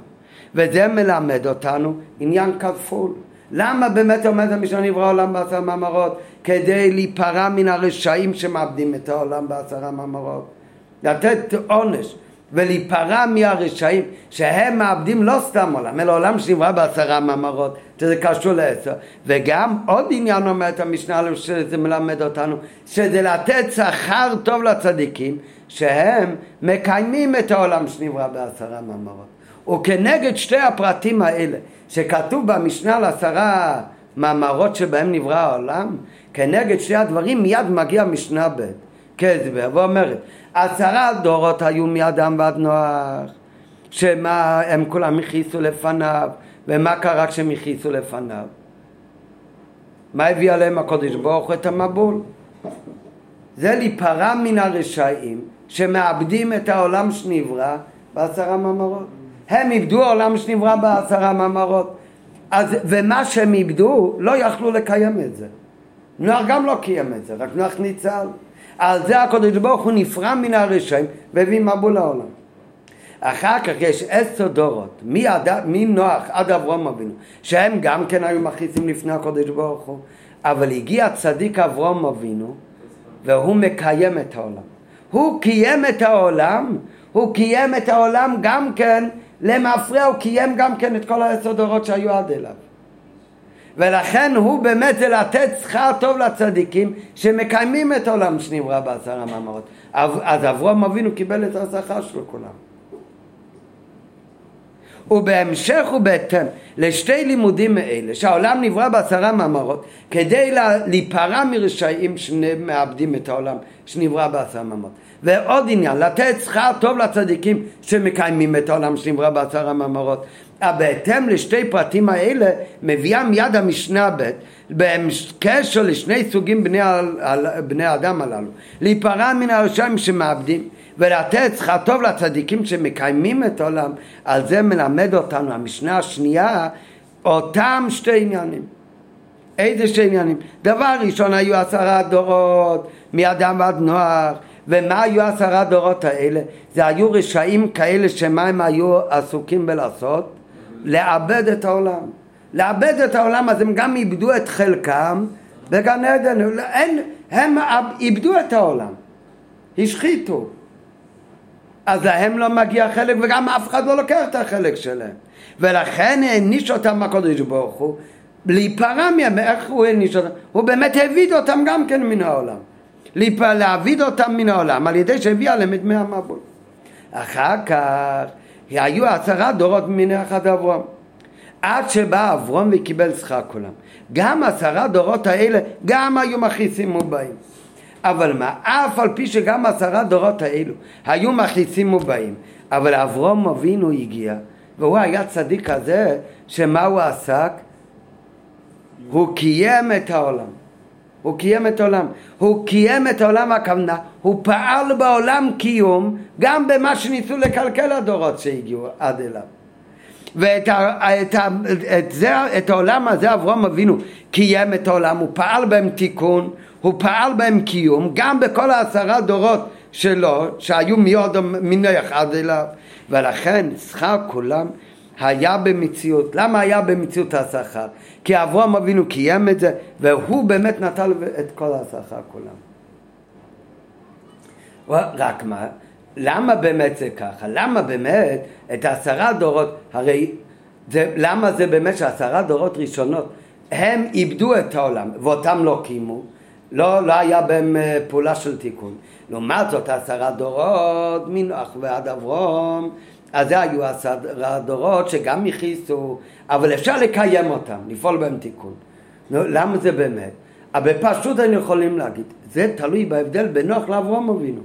וזה מלמד אותנו עניין כפול. למה באמת עומד המשנה נברא העולם בעשרה מאמרות? כדי להיפרע מן הרשעים שמאבדים את העולם בעשרה מאמרות. לתת עונש ולהיפרע מהרשעים שהם מאבדים לא סתם עולם, אלא עולם שנברא בעשרה מאמרות, שזה קשור לעשר. וגם עוד עניין אומרת המשנה שזה מלמד אותנו, שזה לתת שכר טוב לצדיקים, שהם מקיימים את העולם שנברא בעשרה מאמרות. וכנגד שתי הפרטים האלה, שכתוב במשנה לעשרה מאמרות שבהם נברא העולם, כנגד שתי הדברים מיד מגיע משנה ב' כהסבר ואומרת עשרה דורות היו מאדם ועד נוח שמה הם כולם הכיסו לפניו ומה קרה כשהם הכיסו לפניו? מה הביא עליהם הקודש ברוך הוא את המבול? זה להיפרע מן הרשעים שמאבדים את העולם שנברא בעשרה מאמרות. הם איבדו העולם שנברא בעשרה מאמרות. אז, ומה שהם איבדו, לא יכלו לקיים את זה. נוח גם לא קיים את זה, רק נוח ניצל. על זה הקדוש ברוך הוא נפרע מן הרשעים והביא מבול לעולם. אחר כך יש עשר דורות, מנוח עד אברום אבינו, שהם גם כן היו מכניסים לפני הקדוש ברוך הוא, אבל הגיע צדיק אברום אבינו והוא מקיים את העולם. הוא קיים את העולם, הוא קיים את העולם גם כן למפרע, הוא קיים גם כן את כל העשר דורות שהיו עד אליו. ולכן הוא באמת זה לתת שכר טוב לצדיקים שמקיימים את העולם שנברא בעשר המאמרות. אז אברהם אבינו קיבל את השכר שלו כולם. ובהמשך ובהתאם לשתי לימודים מאלה שהעולם נברא בעשרה מאמרות כדי להיפרע מרשעים שמאבדים את העולם שנברא בעשרה מאמרות. ועוד עניין לתת שכר טוב לצדיקים שמקיימים את העולם שנברא בעשרה מאמרות. בהתאם לשתי פרטים האלה מביאה מיד המשנה ב' בקשר לשני סוגים בני, בני האדם הללו. להיפרע מן הרשעים שמאבדים ולתת שכר טוב לצדיקים שמקיימים את העולם על זה מלמד אותנו המשנה השנייה אותם שתי עניינים איזה שתי עניינים? דבר ראשון היו עשרה דורות מאדם ועד נוח ומה היו עשרה דורות האלה? זה היו רשעים כאלה שמה הם היו עסוקים בלעשות? לאבד את העולם. לאבד את העולם אז הם גם איבדו את חלקם בגן עדן. אין, הם איבדו את העולם, השחיתו. אז להם לא מגיע חלק וגם אף אחד לא לוקח את החלק שלהם. ולכן העניש אותם הקדוש ברוך הוא להיפרע מהם, איך הוא העניש אותם? הוא באמת העביד אותם גם כן מן העולם. להעביד אותם מן העולם על ידי שהביא עליהם את מי המבול. אחר כך היו עשרה דורות ממיני אחד אברום. עד שבא אברום וקיבל שכר כולם. גם עשרה דורות האלה גם היו מכניסים מובאים. אבל מה, אף על פי שגם עשרה דורות האלו היו מכניסים מובאים, אבל אברום אבינו הגיע, והוא היה צדיק כזה, שמה הוא עסק? הוא קיים את העולם. הוא קיים את העולם. הוא קיים את העולם הכוונה, הוא פעל בעולם קיום גם במה שניסו לקלקל הדורות שהגיעו עד אליו. ואת ה, את ה, את זה, את העולם הזה אברהם אבינו קיים את העולם, הוא פעל בהם תיקון, הוא פעל בהם קיום, גם בכל העשרה דורות שלו, שהיו מיוד מנח עד אליו, ולכן שכר כולם היה במציאות. למה היה במציאות השכר? כי אברהם אבינו קיים את זה, והוא באמת נטל את כל השכר כולם. רק מה? למה באמת זה ככה? למה באמת את העשרה דורות, הרי זה, למה זה באמת שעשרה דורות ראשונות הם איבדו את העולם ואותם לא קיימו? לא, לא היה בהם אה, פעולה של תיקון. לעומת זאת עשרה דורות מנוח ועד אברום אז זה היו עשרה דורות שגם הכיסו אבל אפשר לקיים אותם, לפעול בהם תיקון. נו, למה זה באמת? אבל פשוט היינו יכולים להגיד, זה תלוי בהבדל בין נוח לאברום אבינו.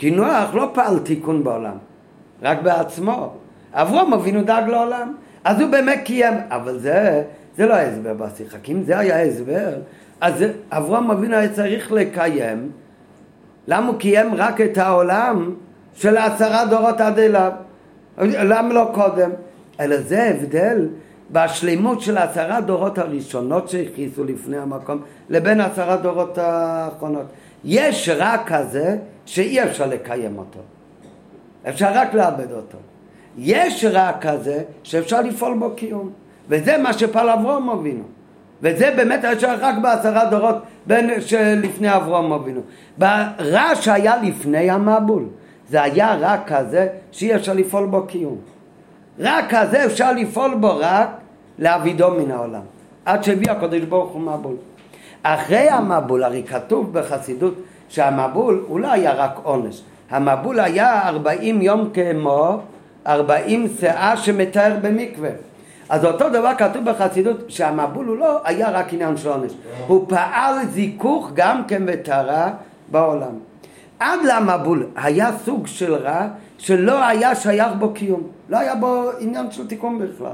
כי נוח לא פעל תיקון בעולם, רק בעצמו. אברום אבינו דאג לעולם, אז הוא באמת קיים, אבל זה, זה לא ההסבר בשיחה, כי אם זה היה הסבר, אז אברום אבינו היה צריך לקיים, למה הוא קיים רק את העולם של עשרה דורות עד אליו? למה לא קודם? אלא זה הבדל בשלימות של עשרה דורות הראשונות שהכניסו לפני המקום לבין עשרה דורות האחרונות. יש רק כזה שאי אפשר לקיים אותו. אפשר רק לאבד אותו. יש רק כזה שאפשר לפעול בו קיום. וזה מה שפעל אברום אבינו. וזה באמת היה רק בעשרה דורות בין שלפני אברום אבינו. ברע שהיה לפני המבול, זה היה רק כזה שאי אפשר לפעול בו קיום. רק כזה אפשר לפעול בו רק להעבידו מן העולם. עד שהביא הקדוש ברוך הוא מבול. אחרי המבול, הרי כתוב בחסידות שהמבול הוא לא היה רק עונש. המבול היה ארבעים יום כמו ארבעים שאה שמתאר במקווה. אז אותו דבר כתוב בחסידות שהמבול הוא לא היה רק עניין של עונש, הוא פעל זיכוך גם כן וטהרה בעולם. עד למבול היה סוג של רע שלא היה שייך בו קיום, לא היה בו עניין של תיקון בכלל.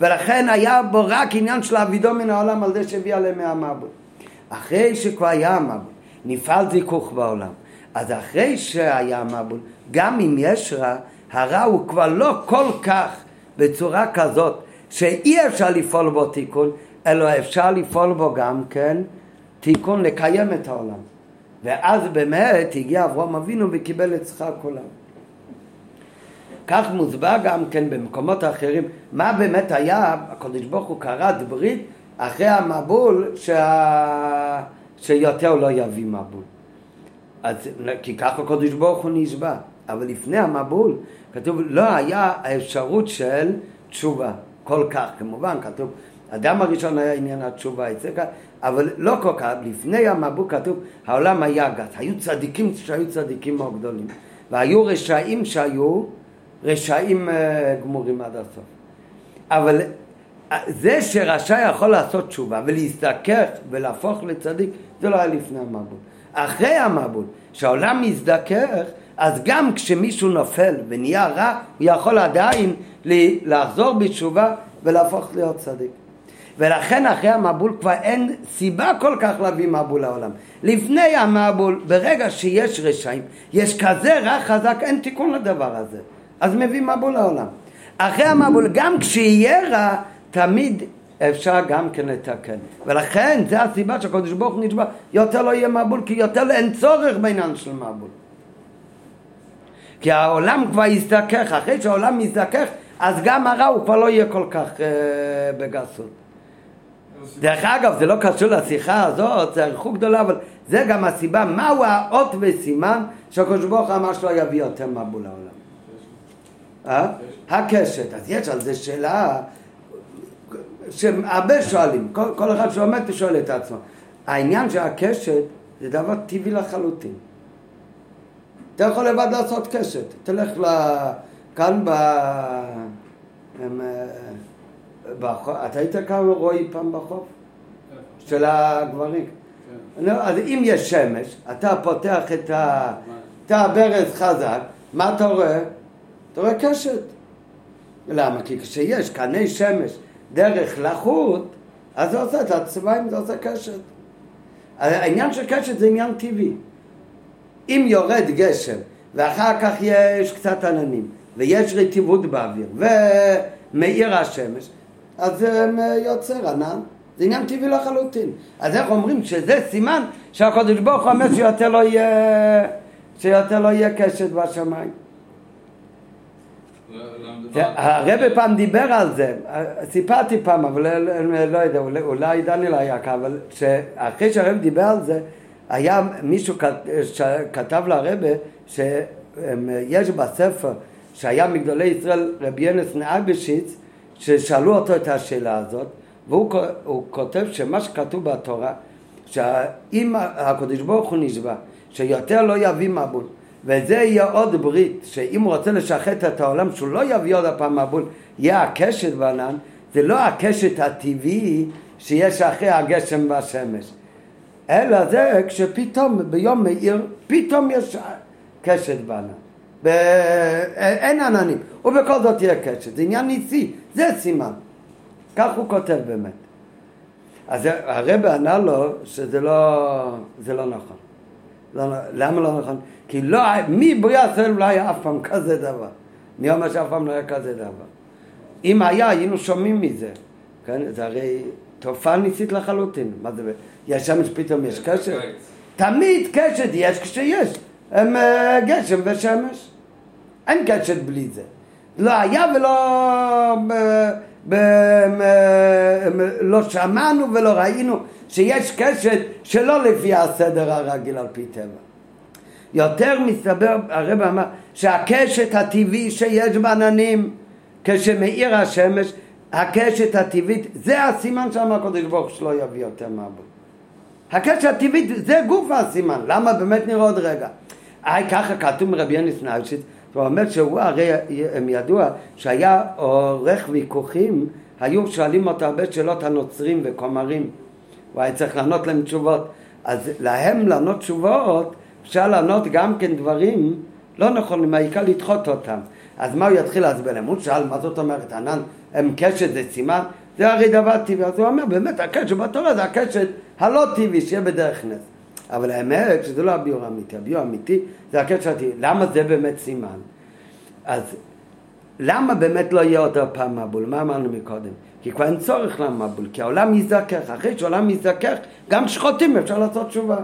ולכן היה בו רק עניין של אבידו מן העולם על זה שהביא עליהם מהמבול. אחרי שכבר היה המבול, נפעל זיכוך בעולם. אז אחרי שהיה המבול, גם אם יש רע, הרע הוא כבר לא כל כך בצורה כזאת שאי אפשר לפעול בו תיקון, אלא אפשר לפעול בו גם כן תיקון לקיים את העולם. ואז באמת הגיע אברהם אבינו וקיבל את שכר כולם. כך מוסבר גם כן במקומות אחרים, מה באמת היה, הקדוש ברוך הוא כרת ברית אחרי המבול שה... שיותר לא יביא מבול. אז, כי ככה הקדוש ברוך הוא נשבע, אבל לפני המבול כתוב לא היה האפשרות של תשובה. כל כך, כמובן כתוב אדם הראשון היה עניין התשובה, אבל לא כל כך, לפני המבול כתוב העולם היה גס, היו צדיקים שהיו צדיקים מאוד גדולים. והיו רשעים שהיו רשעים אה, גמורים עד הסוף. אבל זה שרשע יכול לעשות תשובה ולהזדכך ולהפוך לצדיק, זה לא היה לפני המבול. אחרי המבול, כשהעולם מזדכך, אז גם כשמישהו נופל ונהיה רע, הוא יכול עדיין לחזור בתשובה ולהפוך להיות צדיק. ולכן אחרי המבול כבר אין סיבה כל כך להביא מבול לעולם. לפני המבול, ברגע שיש רשעים, יש כזה רע חזק, אין תיקון לדבר הזה. אז מביא מבול לעולם. אחרי המבול, גם כשיהיה רע, תמיד אפשר גם כן לתקן. ולכן, זה הסיבה שהקדוש ברוך הוא נשבע, יותר לא יהיה מבול, כי יותר אין צורך בעניין של מבול. כי העולם כבר יזדכך, אחרי שהעולם יזדכך, אז גם הרע הוא כבר לא יהיה כל כך אה, בגסות. דרך אגב, זה לא קשור לשיחה הזאת, זה ערכות גדולה, אבל זה גם הסיבה, מהו האות וסימן שהקדוש ברוך הוא אמר שלא יביא יותר מבול לעולם. אה? הקשת. אז יש על זה שאלה שהרבה שואלים, כל, כל אחד שעומד ושואל את עצמו. העניין של הקשת זה דבר טבעי לחלוטין. אתה יכול לבד לעשות קשת. תלך כאן ב... בחוף, אתה היית כאן רועי פעם בחוף? של הגברים. כן. אז אם יש שמש, אתה פותח את הברז חזק, מה אתה רואה? אתה רואה קשת. למה? כי כשיש קני שמש דרך לחות, אז זה עושה את הצבעים, זה עושה קשת. העניין של קשת זה עניין טבעי. אם יורד גשם ואחר כך יש קצת עננים ויש רטיבות באוויר ומאיר השמש, אז זה יוצר ענן. זה עניין טבעי לחלוטין. אז איך אומרים שזה סימן שהקדוש ברוך הוא אומר שיותר לא יהיה, לא קשת בשמיים. הרב פעם דיבר על זה, סיפרתי פעם, אבל לא, לא יודע, אולי דניאל היה כאן, אבל אחרי שהרב דיבר על זה, היה מישהו שכתב לרבה שיש בספר שהיה מגדולי ישראל רבי ינס נאבשיץ ששאלו אותו את השאלה הזאת והוא כותב שמה שכתוב בתורה שאם הקדוש ברוך הוא נשבע שיותר לא יביא מבול וזה יהיה עוד ברית שאם הוא רוצה לשחט את העולם שהוא לא יביא עוד הפעם מבול יהיה הקשת בענן זה לא הקשת הטבעי שיש אחרי הגשם והשמש. אלא זה כשפתאום ביום מאיר פתאום יש קשת בענן. אין עננים ובכל זאת תהיה קשת. זה עניין ניסי זה סימן. כך הוא כותב באמת. אז הרב ענה לו שזה לא, לא נכון. לא, למה לא נכון? כי לא, מבריאה ישראל לא היה אף פעם כזה דבר. מי אומר שאף פעם לא היה כזה דבר? אם היה, היינו שומעים מזה. כן? זה הרי תופעה ניסית לחלוטין. מה זה? יש שם פתאום יש קשר? תמיד קשת יש כשיש. הם אה, גשם ושמש. אין קשת בלי זה. לא היה ולא... אה, לא שמענו ולא ראינו שיש קשת שלא לפי הסדר הרגיל על פי טבע. יותר מסתבר, הרב אמר, שהקשת הטבעי שיש בעננים כשמאיר השמש, הקשת הטבעית, זה הסימן שם הקדוש ברוך שלא יביא יותר מעבוד. הקשת הטבעית זה גוף הסימן, למה באמת נראה עוד רגע? ככה כתוב מרבי יוניס נאושיץ הוא אומר שהוא הרי הם ידוע שהיה עורך ויכוחים, היו שואלים אותו הרבה שאלות הנוצרים וכומרים, הוא היה צריך לענות להם תשובות. אז להם לענות תשובות, אפשר לענות גם כן דברים לא נכונים, העיקר לדחות אותם. אז מה הוא יתחיל להסביר להם? הוא שאל, מה זאת אומרת, ענן, הם קשת זה סימן? זה הרי דבר טבעי. אז הוא אומר, באמת, הקשת בתורה זה הקשת הלא טבעי, שיהיה בדרך נס. אבל האמת שזה לא הביור האמיתי, הביור האמיתי זה הקטע הטבעי. למה זה באמת סימן? אז למה באמת לא יהיה אותו פעם מבול? מה אמרנו מקודם? כי כבר אין צורך למבול, כי העולם יזדכך, אחרי שהעולם יזדכך, גם שחוטים אפשר לעשות תשובה.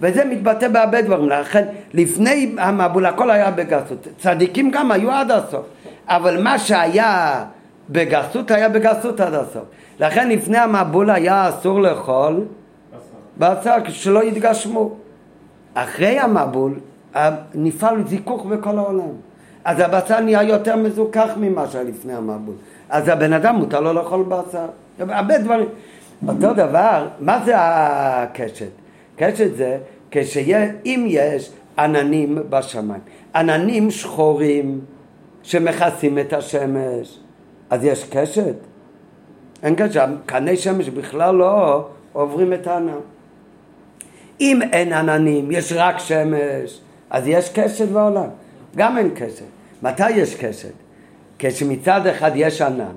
וזה מתבטא בהרבה דברים, לכן לפני המבול הכל היה בגסות, צדיקים גם היו עד הסוף, אבל מה שהיה בגסות היה בגסות עד הסוף, לכן לפני המבול היה אסור לאכול בשר שלא יתגשמו. אחרי המבול נפעל זיכוך בכל העולם. אז הבשר נהיה יותר מזוכח ממה שהיה לפני המבול. אז הבן אדם מותר לו לאכול בשר. הרבה דברים. אותו דבר, מה זה הקשת? קשת זה כשאם יש עננים בשמיים, עננים שחורים שמכסים את השמש, אז יש קשת? אין קשת, קני שמש בכלל לא עוברים את הענן. אם אין עננים, יש רק שמש, אז יש קשת בעולם. גם אין קשת. מתי יש קשת? כשמצד אחד יש ענן,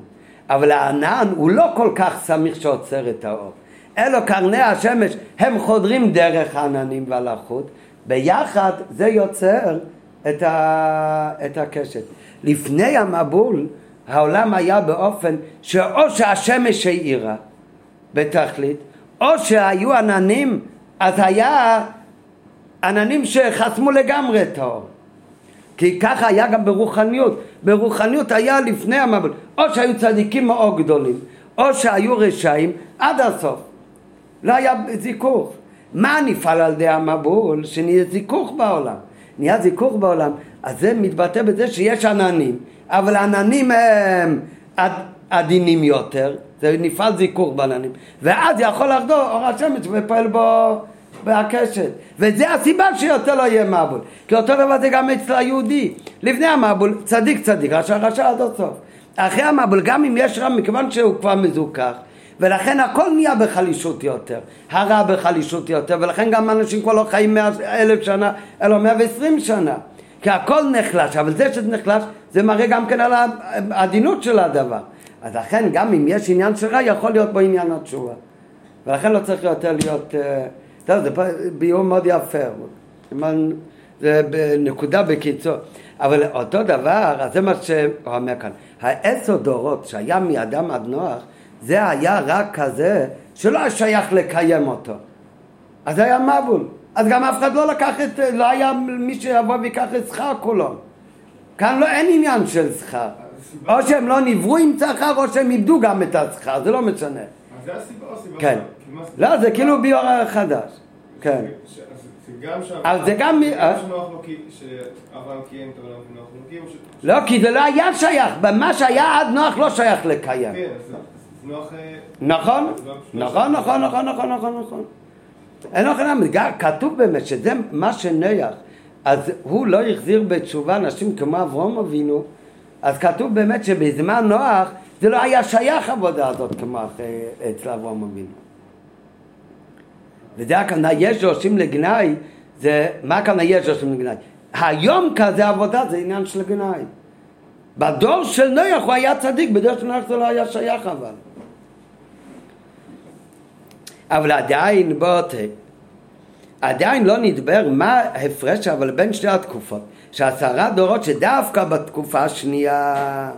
אבל הענן הוא לא כל כך סמיך שעוצר את האור. אלו קרני השמש, הם חודרים דרך העננים והלחות, ביחד זה יוצר את, ה... את הקשת. לפני המבול העולם היה באופן שאו שהשמש האירה בתכלית, או שהיו עננים אז היה עננים שחסמו לגמרי את האור. כי ככה היה גם ברוחניות. ברוחניות היה לפני המבול. או שהיו צדיקים מאוד גדולים, או שהיו רשעים עד הסוף. לא היה זיכוך. מה נפעל על ידי המבול? שנהיה זיכוך בעולם. נהיה זיכוך בעולם, אז זה מתבטא בזה שיש עננים, אבל העננים הם עדינים יותר, זה נפעל זיכוך בעננים, ואז יכול לחדור אור השמש ופועל בו והקשת. וזה הסיבה שיותר לא יהיה מבול. כי אותו דבר זה גם אצל היהודי. לפני המבול, צדיק צדיק, רשע רשע עד הסוף. אחרי המבול, גם אם יש רע, מכיוון שהוא כבר מזוכח, ולכן הכל נהיה בחלישות יותר, הרע בחלישות יותר, ולכן גם אנשים כבר לא חיים מאה אלף שנה, אלא מאה ועשרים שנה. כי הכל נחלש, אבל זה שזה נחלש, זה מראה גם כן על העדינות של הדבר. אז לכן גם אם יש עניין של רע, יכול להיות בו עניין התשובה. ולכן לא צריך יותר להיות... טוב, זה ביום מאוד יפה, זה נקודה בקיצור. אבל אותו דבר, אז זה מה שהוא אומר כאן. העשר דורות שהיה מאדם עד נוח, זה היה רק כזה שלא היה שייך לקיים אותו. אז היה מבול. אז גם אף אחד לא לקח את, לא היה מי שיבוא ויקח את שכר כולו. כאן לא, אין עניין של שכר. או שהם לא נבראו עם שכר או שהם איבדו גם את השכר, זה לא משנה. אז זה הסיבה או סיבה? כן. לא, זה כאילו ביור חדש. כן. אז זה גם... אה? שאברהם קיים את העולם ונוח לא קיים? לא, כי זה לא היה שייך, מה שהיה עד נוח לא שייך לקיים. כן. אה, נכון, אז נכון, נכון, נכון, נכון, נכון, נכון. אין לך למה, כתוב באמת שזה מה שנח, אז הוא לא החזיר בתשובה אנשים כמו אברהם אבינו, אז כתוב באמת שבזמן נוח זה לא היה שייך העבודה הזאת כמו אצל אברהם אבינו. וזה הכוונה יש דורשים לגנאי, זה, מה הכוונה יש דורשים לגנאי? היום כזה עבודה זה עניין של גנאי. בדור של נוח הוא היה צדיק, בדור של נוח זה לא היה שייך אבל. אבל עדיין, בוא עדיין לא נדבר מה ההפרש אבל בין שתי התקופות. שעשרה דורות שדווקא בתקופה השנייה,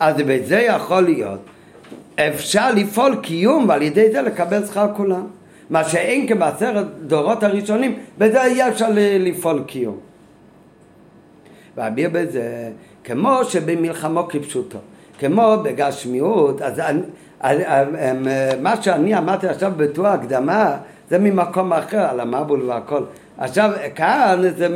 אז בזה יכול להיות אפשר לפעול קיום ועל ידי זה לקבל שכר כולם. מה שאין כבעשרת דורות הראשונים, בזה יהיה אפשר לפעול קיום. ואביר בזה, כמו שבמלחמו כפשוטו, כמו בגשמיות, אז אני, אני, אני, מה שאני אמרתי עכשיו בתור הקדמה, זה ממקום אחר, על המבול והכל. עכשיו, כאן זה,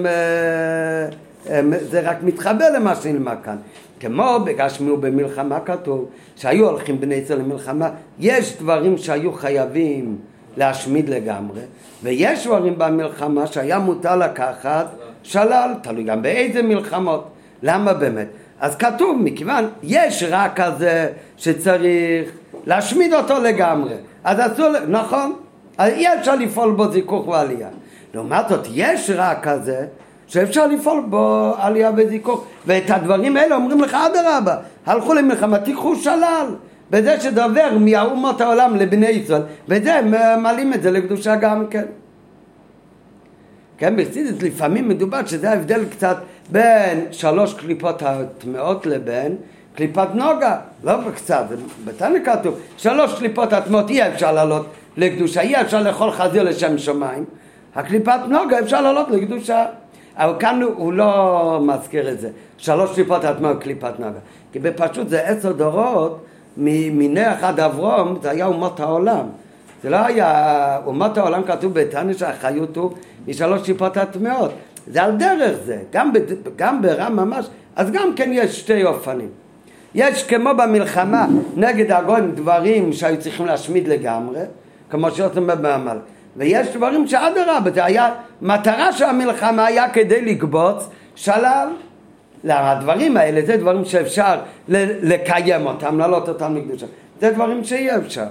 זה רק מתחבר למה שנלמד כאן. כמו בגשמיות במלחמה כתוב, שהיו הולכים בני ישראל למלחמה, יש דברים שהיו חייבים להשמיד לגמרי, ויש דברים במלחמה שהיה מותר לקחת שלל, תלוי גם באיזה מלחמות. למה באמת? אז כתוב, מכיוון יש רע כזה שצריך להשמיד אותו לגמרי. אז אסור, נכון, אז אי אפשר לפעול בו זיכוך ועלייה. לעומת זאת, יש רע כזה שאפשר לפעול בו עלייה וזיכוך. ואת הדברים האלה אומרים לך, אדרבה, הלכו למלחמה, תיקחו שלל. בזה שדבר מאומות העולם לבני ישראל, וזה מעלים את זה לקדושה גם כן. כן, בחסידות לפעמים מדובר שזה ההבדל קצת בין שלוש קליפות הטמעות לבין קליפת נוגה, לא קצת, בתנא כתוב, שלוש קליפות הטמעות אי אפשר לעלות לקדושה, אי אפשר לאכול חזיר לשם שמיים, הקליפת נוגה אפשר לעלות לקדושה, אבל כאן הוא- לא מזכיר את זה, שלוש קליפות הטמעות קליפת נוגה, כי בפשוט זה עשר דורות מנח עד אברום, זה היה אומות העולם, זה לא היה, אומות העולם כתוב בתניא שהחיות הוא משלוש טיפות הטמעות. זה על דרך זה, גם, ב, גם ברם ממש, אז גם כן יש שתי אופנים. יש כמו במלחמה נגד הגויים דברים שהיו צריכים להשמיד לגמרי, כמו שעושים במעמל. ויש דברים שאדרבה, זה היה, מטרה של המלחמה היה כדי לקבוץ שלל. למה הדברים האלה זה דברים שאפשר לקיים אותם, להעלות אותם לקדושה. זה דברים שאי אפשר.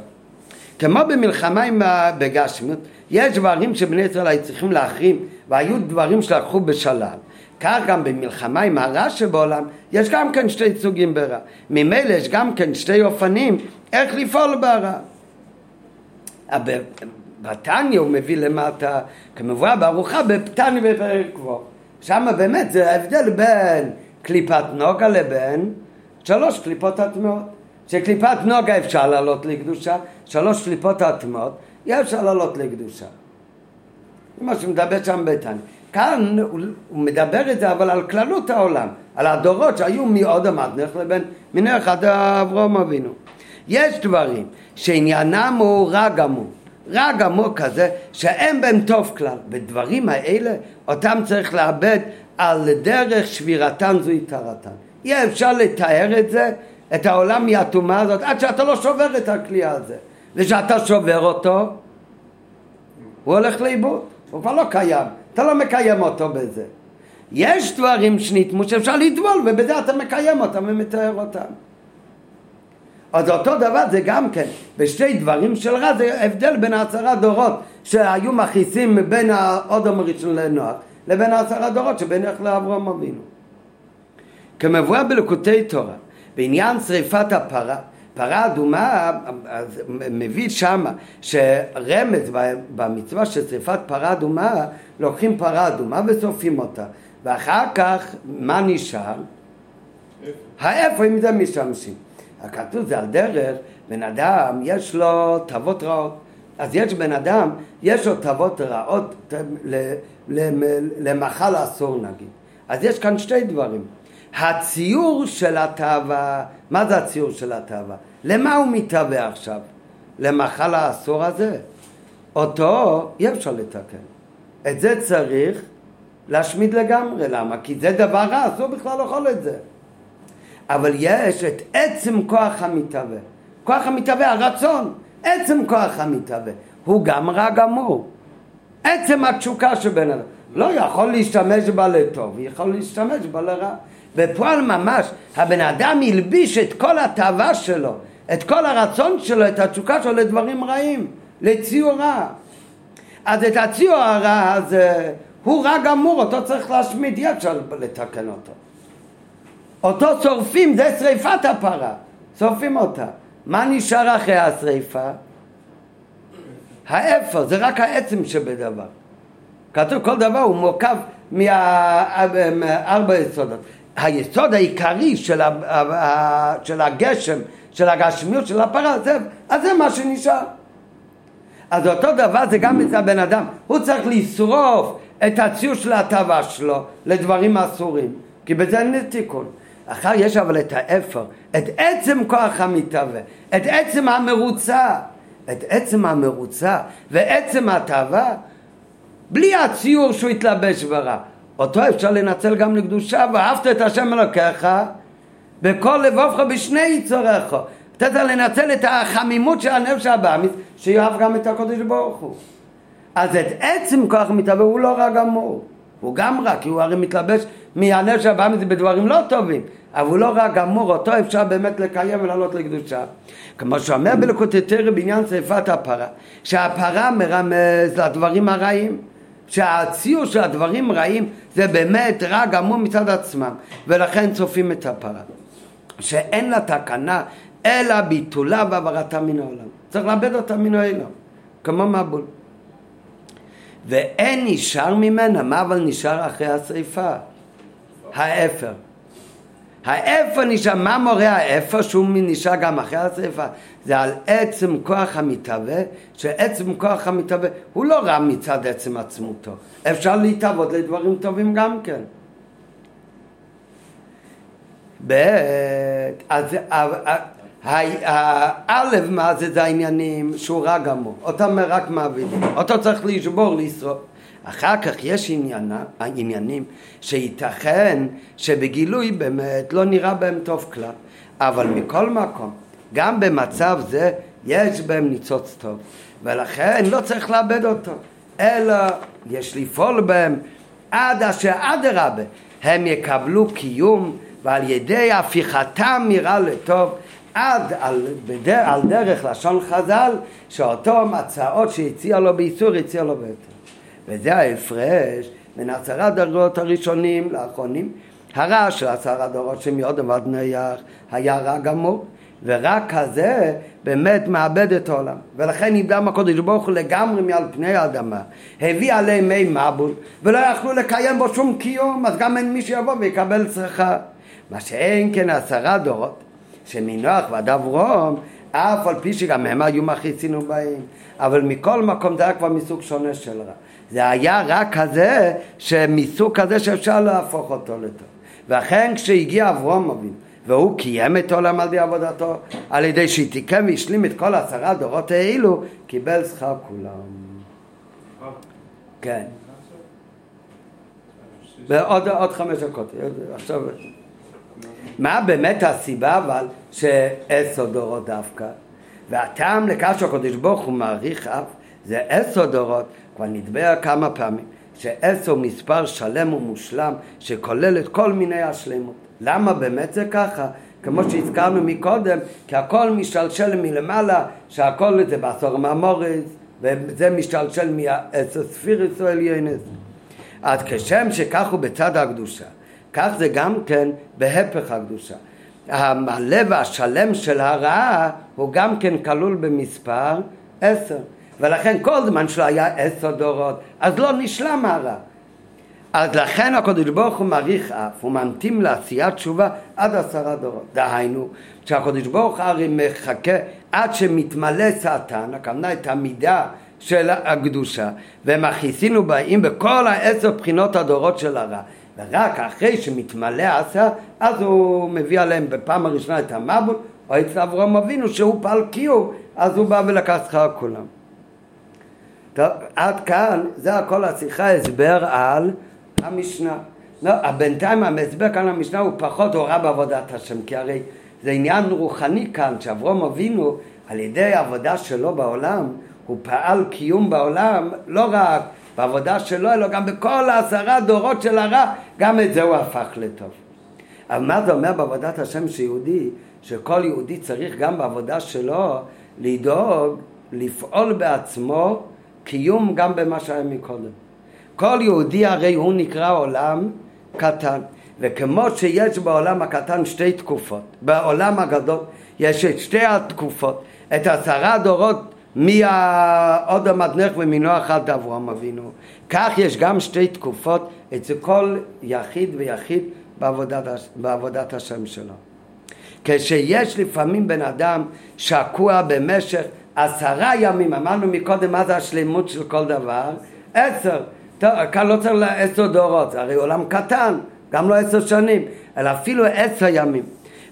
כמו במלחמה עם בגשמיות, יש דברים שבני ישראל היו צריכים להחרים, והיו דברים שלקחו בשלל. כך גם במלחמה עם הרע שבעולם, יש גם כן שתי סוגים ברע. ממילא יש גם כן שתי אופנים איך לפעול ברע. בתניא הוא מביא למטה, כמובן בארוחה בתניא בפרק כבוד. שם באמת זה ההבדל בין קליפת נוגה לבין שלוש קליפות הטמעות. שקליפת נוגה אפשר לעלות לקדושה, שלוש קליפות הטמעות אי אפשר לעלות לקדושה. זה מה שמדבר שם בתניא. כאן הוא, מדבר את זה אבל על כללות העולם, על הדורות שהיו מעוד המתנך לבין מנך עד אברהם אבינו. יש דברים שעניינם הוא רע גמור, רע גמור כזה שאין בהם טוב כלל. בדברים האלה אותם צריך לאבד על דרך שבירתן זו יתרתן. אי אפשר לתאר את זה, את העולם מהטומאה הזאת, עד שאתה לא שובר את הכלי הזה. וכשאתה שובר אותו, הוא הולך לאיבוד, הוא כבר לא קיים, אתה לא מקיים אותו בזה. יש דברים שנטמו שאפשר לטבול ובזה אתה מקיים אותם ומתאר אותם. אז אותו דבר זה גם כן, בשתי דברים של רע זה הבדל בין העשרה דורות שהיו מכעיסים בין האודם הראשון לנוח לבין העשרה דורות שבין איך לאברהם אבינו. כמבואר בלקוטי תורה, בעניין שריפת הפרה, פרה אדומה, אז מביא שמה שרמז במצווה של שריפת פרה אדומה, לוקחים פרה אדומה ושורפים אותה, ואחר כך מה נשאר? האיפה עם זה משתמשים. הכתוב זה על דרך, בן אדם יש לו תאוות רעות. אז יש בן אדם, יש לו תאוות רעות ת- ל- ל- למאכל אסור נגיד. אז יש כאן שתי דברים. הציור של התאווה, מה זה הציור של התאווה? למה הוא מתהווה עכשיו? למאכל האסור הזה? אותו אי אפשר לתקן. את זה צריך להשמיד לגמרי. למה? כי זה דבר רע, אסור בכלל לאכול את זה. אבל יש את עצם כוח המתהווה. כוח המתהווה, הרצון, עצם כוח המתהווה, הוא גם רע גמור. עצם התשוקה של בן אדם. לא יכול להשתמש בה לטוב, יכול להשתמש בה לרע. בפועל ממש, הבן אדם הלביש את כל התאווה שלו, את כל הרצון שלו, את התשוקה שלו לדברים רעים, לציור רע. אז את הציור הרע הזה, הוא רע גמור, אותו צריך להשמיד, אי אפשר לתקן אותו. אותו שורפים, זה שריפת הפרה, שורפים אותה. מה נשאר אחרי השריפה? האפר, זה רק העצם שבדבר. כתוב כל דבר הוא מורכב מארבע יסודות. היסוד העיקרי של, של הגשם, של הגשמיות, של הפרה, זה, אז זה מה שנשאר. אז אותו דבר זה גם אצל הבן אדם, הוא צריך לשרוף את הציור של ההטבה שלו לדברים אסורים, כי בזה אין תיקון. אחר יש אבל את האפר, את עצם כוח המתהווה, את עצם המרוצה, את עצם המרוצה ועצם ההטבה, בלי הציור שהוא התלבש ברע. אותו אפשר לנצל גם לקדושה, ואהבת את השם אלוקיך בכל לבבך בשני יצוריך. אתה צריך לנצל את החמימות של הנפש הבאמיס, שיאהב גם את הקודש ברוך הוא. אז את עצם כוח המתהווה הוא לא רע גמור. הוא גם רע, כי הוא הרי מתלבש מהנפש הבאמיס בדברים לא טובים. אבל הוא לא רע גמור, אותו אפשר באמת לקיים ולעלות לקדושה. כמו שאומר בלקוטי תרא בעניין שרפת הפרה, שהפרה מרמז לדברים הרעים. שהציור של הדברים רעים זה באמת רע גמור מצד עצמם ולכן צופים את הפרה שאין לה תקנה אלא ביטולה והעברתה מן העולם צריך לאבד אותה מן העולם כמו מבול ואין נשאר ממנה מה אבל נשאר אחרי השריפה האפר האפר נשאר, מה מורה האפר שהוא נשאר גם אחרי השרפה? זה על עצם כוח המתהווה, שעצם כוח המתהווה הוא לא רע מצד עצם עצמותו. אפשר להתהוות לדברים טובים גם כן. ב' אז האלף מה זה, זה העניינים שהוא רע גמור, אותם רק מעבידים, אותו צריך לשבור, לשרוף. אחר כך יש עניינה, עניינים שייתכן שבגילוי באמת לא נראה בהם טוב כלל, אבל מכל מקום, גם במצב זה יש בהם ניצוץ טוב, ולכן לא צריך לאבד אותו, אלא יש לפעול בהם עד אשר אדרבה הם יקבלו קיום ועל ידי הפיכתם נראה לטוב עד על, בדר, על דרך לשון חז"ל שאותו מצעות שהציע לו באיסור הציע לו ביותר וזה ההפרש בין עשרה דרגות הראשונים לאחרונים. הרע של עשרה דורות שמאוד עבד נייח היה רע גמור, ורק כזה באמת מאבד את העולם. ולכן נבדם הקודש ברוך הוא לגמרי מעל פני האדמה. הביא עליהם מי מבול, ולא יכלו לקיים בו שום קיום, אז גם אין מי שיבוא ויקבל צרכה. מה שאין כן עשרה דורות, שמנוח ועד אברום, אף על פי שגם הם היו מכעיסינו בהם, אבל מכל מקום זה היה כבר מסוג שונה של רע. זה היה רק כזה, שמסוג כזה שאפשר להפוך אותו לטוב. ואכן כשהגיע אברום אבינו, והוא קיים את עולם על ידי עבודתו, על ידי שתיקם והשלים את כל עשרה דורות האלו, קיבל שכר כולם. כן. ועוד עוד חמש דקות, עכשיו... מה באמת הסיבה אבל שעשר דורות דווקא? והטעם לכך שהקדוש ברוך הוא מעריך אף זה עשר דורות כבר נדבר כמה פעמים שעשר מספר שלם ומושלם שכולל את כל מיני השלמות. למה באמת זה ככה? כמו שהזכרנו מקודם, כי הכל משתלשל מלמעלה, שהכל זה בעשור מהמורס, וזה משתלשל מעשר ספיריס או עליינס. אז כשם שכך הוא בצד הקדושה, כך זה גם כן בהפך הקדושה. המלא והשלם של הרעה הוא גם כן כלול במספר עשר. ולכן כל זמן שלו היה עשר דורות, אז לא נשלם הרע. אז לכן הקדוש ברוך הוא מעריך אף, הוא ממתין לעשיית תשובה עד עשרה דורות. דהיינו, שהקדוש ברוך הרי מחכה עד שמתמלא סרטן, הכוונה את המידה של הקדושה, ומכניסינו באים בכל העשר בחינות הדורות של הרע. ורק אחרי שמתמלא עשה, אז הוא מביא עליהם בפעם הראשונה את המבול, או אצל אברהם אבינו שהוא פעל קיור, אז הוא בא ולקח שכר כולם. טוב, עד כאן, זה הכל השיחה, הסבר על המשנה. לא, בינתיים ההסבר כאן למשנה הוא פחות הוראה בעבודת השם, כי הרי זה עניין רוחני כאן, שאברום אבינו, על ידי העבודה שלו בעולם, הוא פעל קיום בעולם, לא רק בעבודה שלו, אלא גם בכל העשרה דורות של הרע, גם את זה הוא הפך לטוב. אבל מה זה אומר בעבודת השם שיהודי? שכל יהודי צריך גם בעבודה שלו לדאוג, לפעול בעצמו קיום גם במה שהיה מקודם. כל יהודי הרי הוא נקרא עולם קטן, וכמו שיש בעולם הקטן שתי תקופות, בעולם הגדול יש את שתי התקופות, את עשרה דורות מהעוד המדנך ומנוח עד אברהם אבינו. כך יש גם שתי תקופות אצל כל יחיד ויחיד בעבודת, בעבודת השם שלו. כשיש לפעמים בן אדם שקוע במשך עשרה ימים, אמרנו מקודם מה זה השלמות של כל דבר? עשר. טוב, כאן לא צריך עשר דורות, זה הרי עולם קטן, גם לא עשר שנים, אלא אפילו עשר ימים.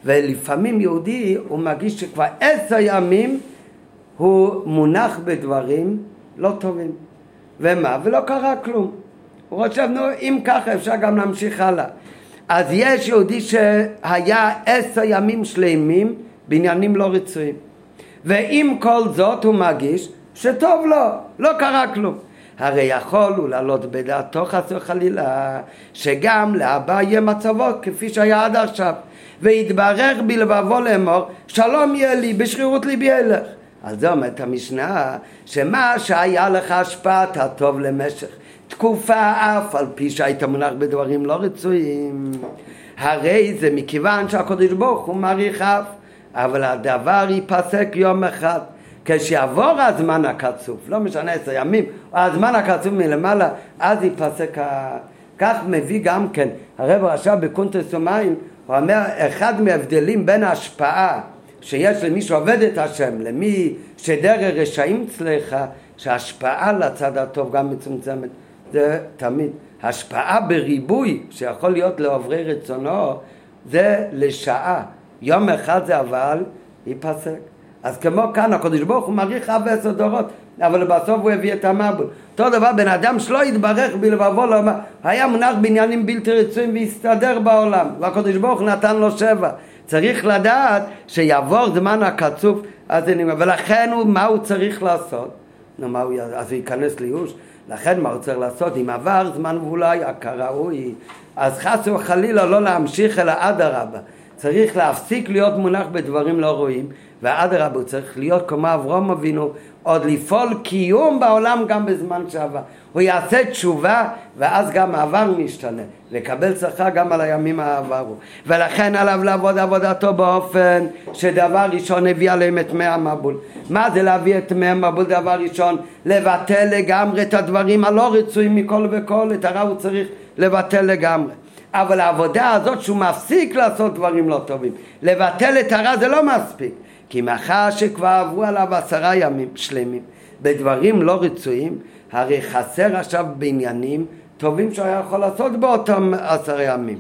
ולפעמים יהודי הוא מרגיש שכבר עשר ימים הוא מונח בדברים לא טובים. ומה? ולא קרה כלום. הוא חושב, נו, אם ככה אפשר גם להמשיך הלאה. אז יש יהודי שהיה עשר ימים שלמים בעניינים לא רצויים. ועם כל זאת הוא מרגיש שטוב לו, לא קרה כלום. הרי יכול הוא לעלות בדעתו חס וחלילה שגם להבא יהיה מצבו כפי שהיה עד עכשיו ויתברך בלבבו לאמור שלום יהיה לי בשרירות ליבי ילך על זה אומרת המשנה שמה שהיה לך השפעת הטוב למשך תקופה אף על פי שהיית מונח בדברים לא רצויים. הרי זה מכיוון שהקדוש ברוך הוא מעריך אף אבל הדבר ייפסק יום אחד. כשיעבור הזמן הקצוב, לא משנה עשר ימים, הזמן הקצוב מלמעלה, אז ייפסק ה... כך מביא גם כן הרב רש"ב בקונטרס ומים, הוא אומר אחד מההבדלים בין ההשפעה שיש למי שעובד את השם, למי שדרך רשעים אצלך, שההשפעה לצד הטוב גם מצומצמת, זה תמיד. השפעה בריבוי שיכול להיות לעוברי רצונו זה לשעה, יום אחד זה אבל ייפסק. אז כמו כאן הקדוש ברוך הוא מעריך אב ועשר דורות אבל בסוף הוא הביא את המבול. אותו דבר בן אדם שלא יתברך בלבבו לא היה מונח בעניינים בלתי רצויים והסתדר בעולם. והקדוש ברוך נתן לו שבע צריך לדעת שיעבור זמן הקצוב אז זה נגמר ולכן הוא, מה הוא צריך לעשות? נו, מה הוא, אז הוא ייכנס לייאוש לכן מה הוא צריך לעשות? אם עבר זמן היה כראוי אז חס וחלילה לא להמשיך אלא אדרבה צריך להפסיק להיות מונח בדברים לא רואים ואדרבה הוא צריך להיות כמו אברום אבינו עוד לפעול קיום בעולם גם בזמן שעבר. הוא יעשה תשובה ואז גם העבר משתנה. לקבל שכר גם על הימים העברו. ולכן עליו לעבוד עבודתו באופן שדבר ראשון הביא עליהם את מי המבול. מה זה להביא את מי המבול? דבר ראשון? לבטל לגמרי את הדברים הלא רצויים מכל וכל. את הרע הוא צריך לבטל לגמרי אבל העבודה הזאת שהוא מפסיק לעשות דברים לא טובים לבטל את הרע זה לא מספיק. כי מאחר שכבר עברו עליו עשרה ימים שלמים בדברים לא רצויים הרי חסר עכשיו בעניינים טובים שהוא היה יכול לעשות באותם עשרה ימים.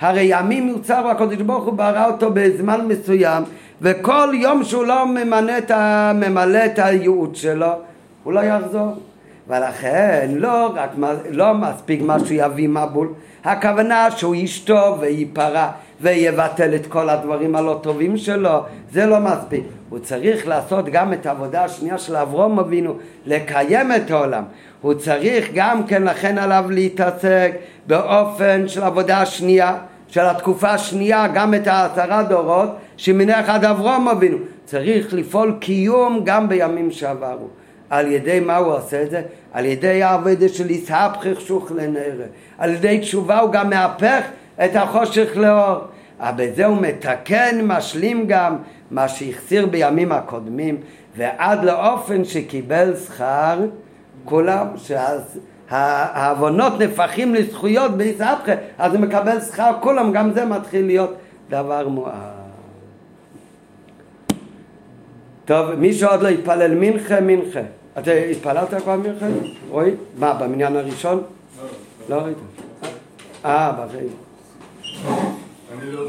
הרי ימים יוצר והקדוש ברוך הוא ברא אותו בזמן מסוים וכל יום שהוא לא ממלא את, ה... ממלא את הייעוד שלו הוא לא יחזור ולכן לא רק לא מספיק מה שהוא יביא מבול הכוונה שהוא ישתו וייפרע ויבטל את כל הדברים הלא טובים שלו, זה לא מספיק. הוא צריך לעשות גם את העבודה השנייה של אברום אבינו, לקיים את העולם. הוא צריך גם כן לכן עליו להתעסק באופן של עבודה השנייה, של התקופה השנייה, גם את העשרה דורות שמניח עד אברום אבינו. צריך לפעול קיום גם בימים שעברו. על ידי מה הוא עושה את זה? על ידי העבודה של יסהפכך שוך לנערה. על ידי תשובה הוא גם מהפך את החושך לאור. אבל בזה הוא מתקן, משלים גם מה שהחסיר בימים הקודמים, ועד לאופן שקיבל שכר כולם, שהעוונות נפחים לזכויות ביסהפכה, אז הוא מקבל שכר כולם, גם זה מתחיל להיות דבר מואר. טוב, מי שעוד לא התפלל מנחה, מנחה. אתה התפללת כבר מנחה? רועי? מה, במניין הראשון? לא, לא ראית? אה, בחיים. אני לא...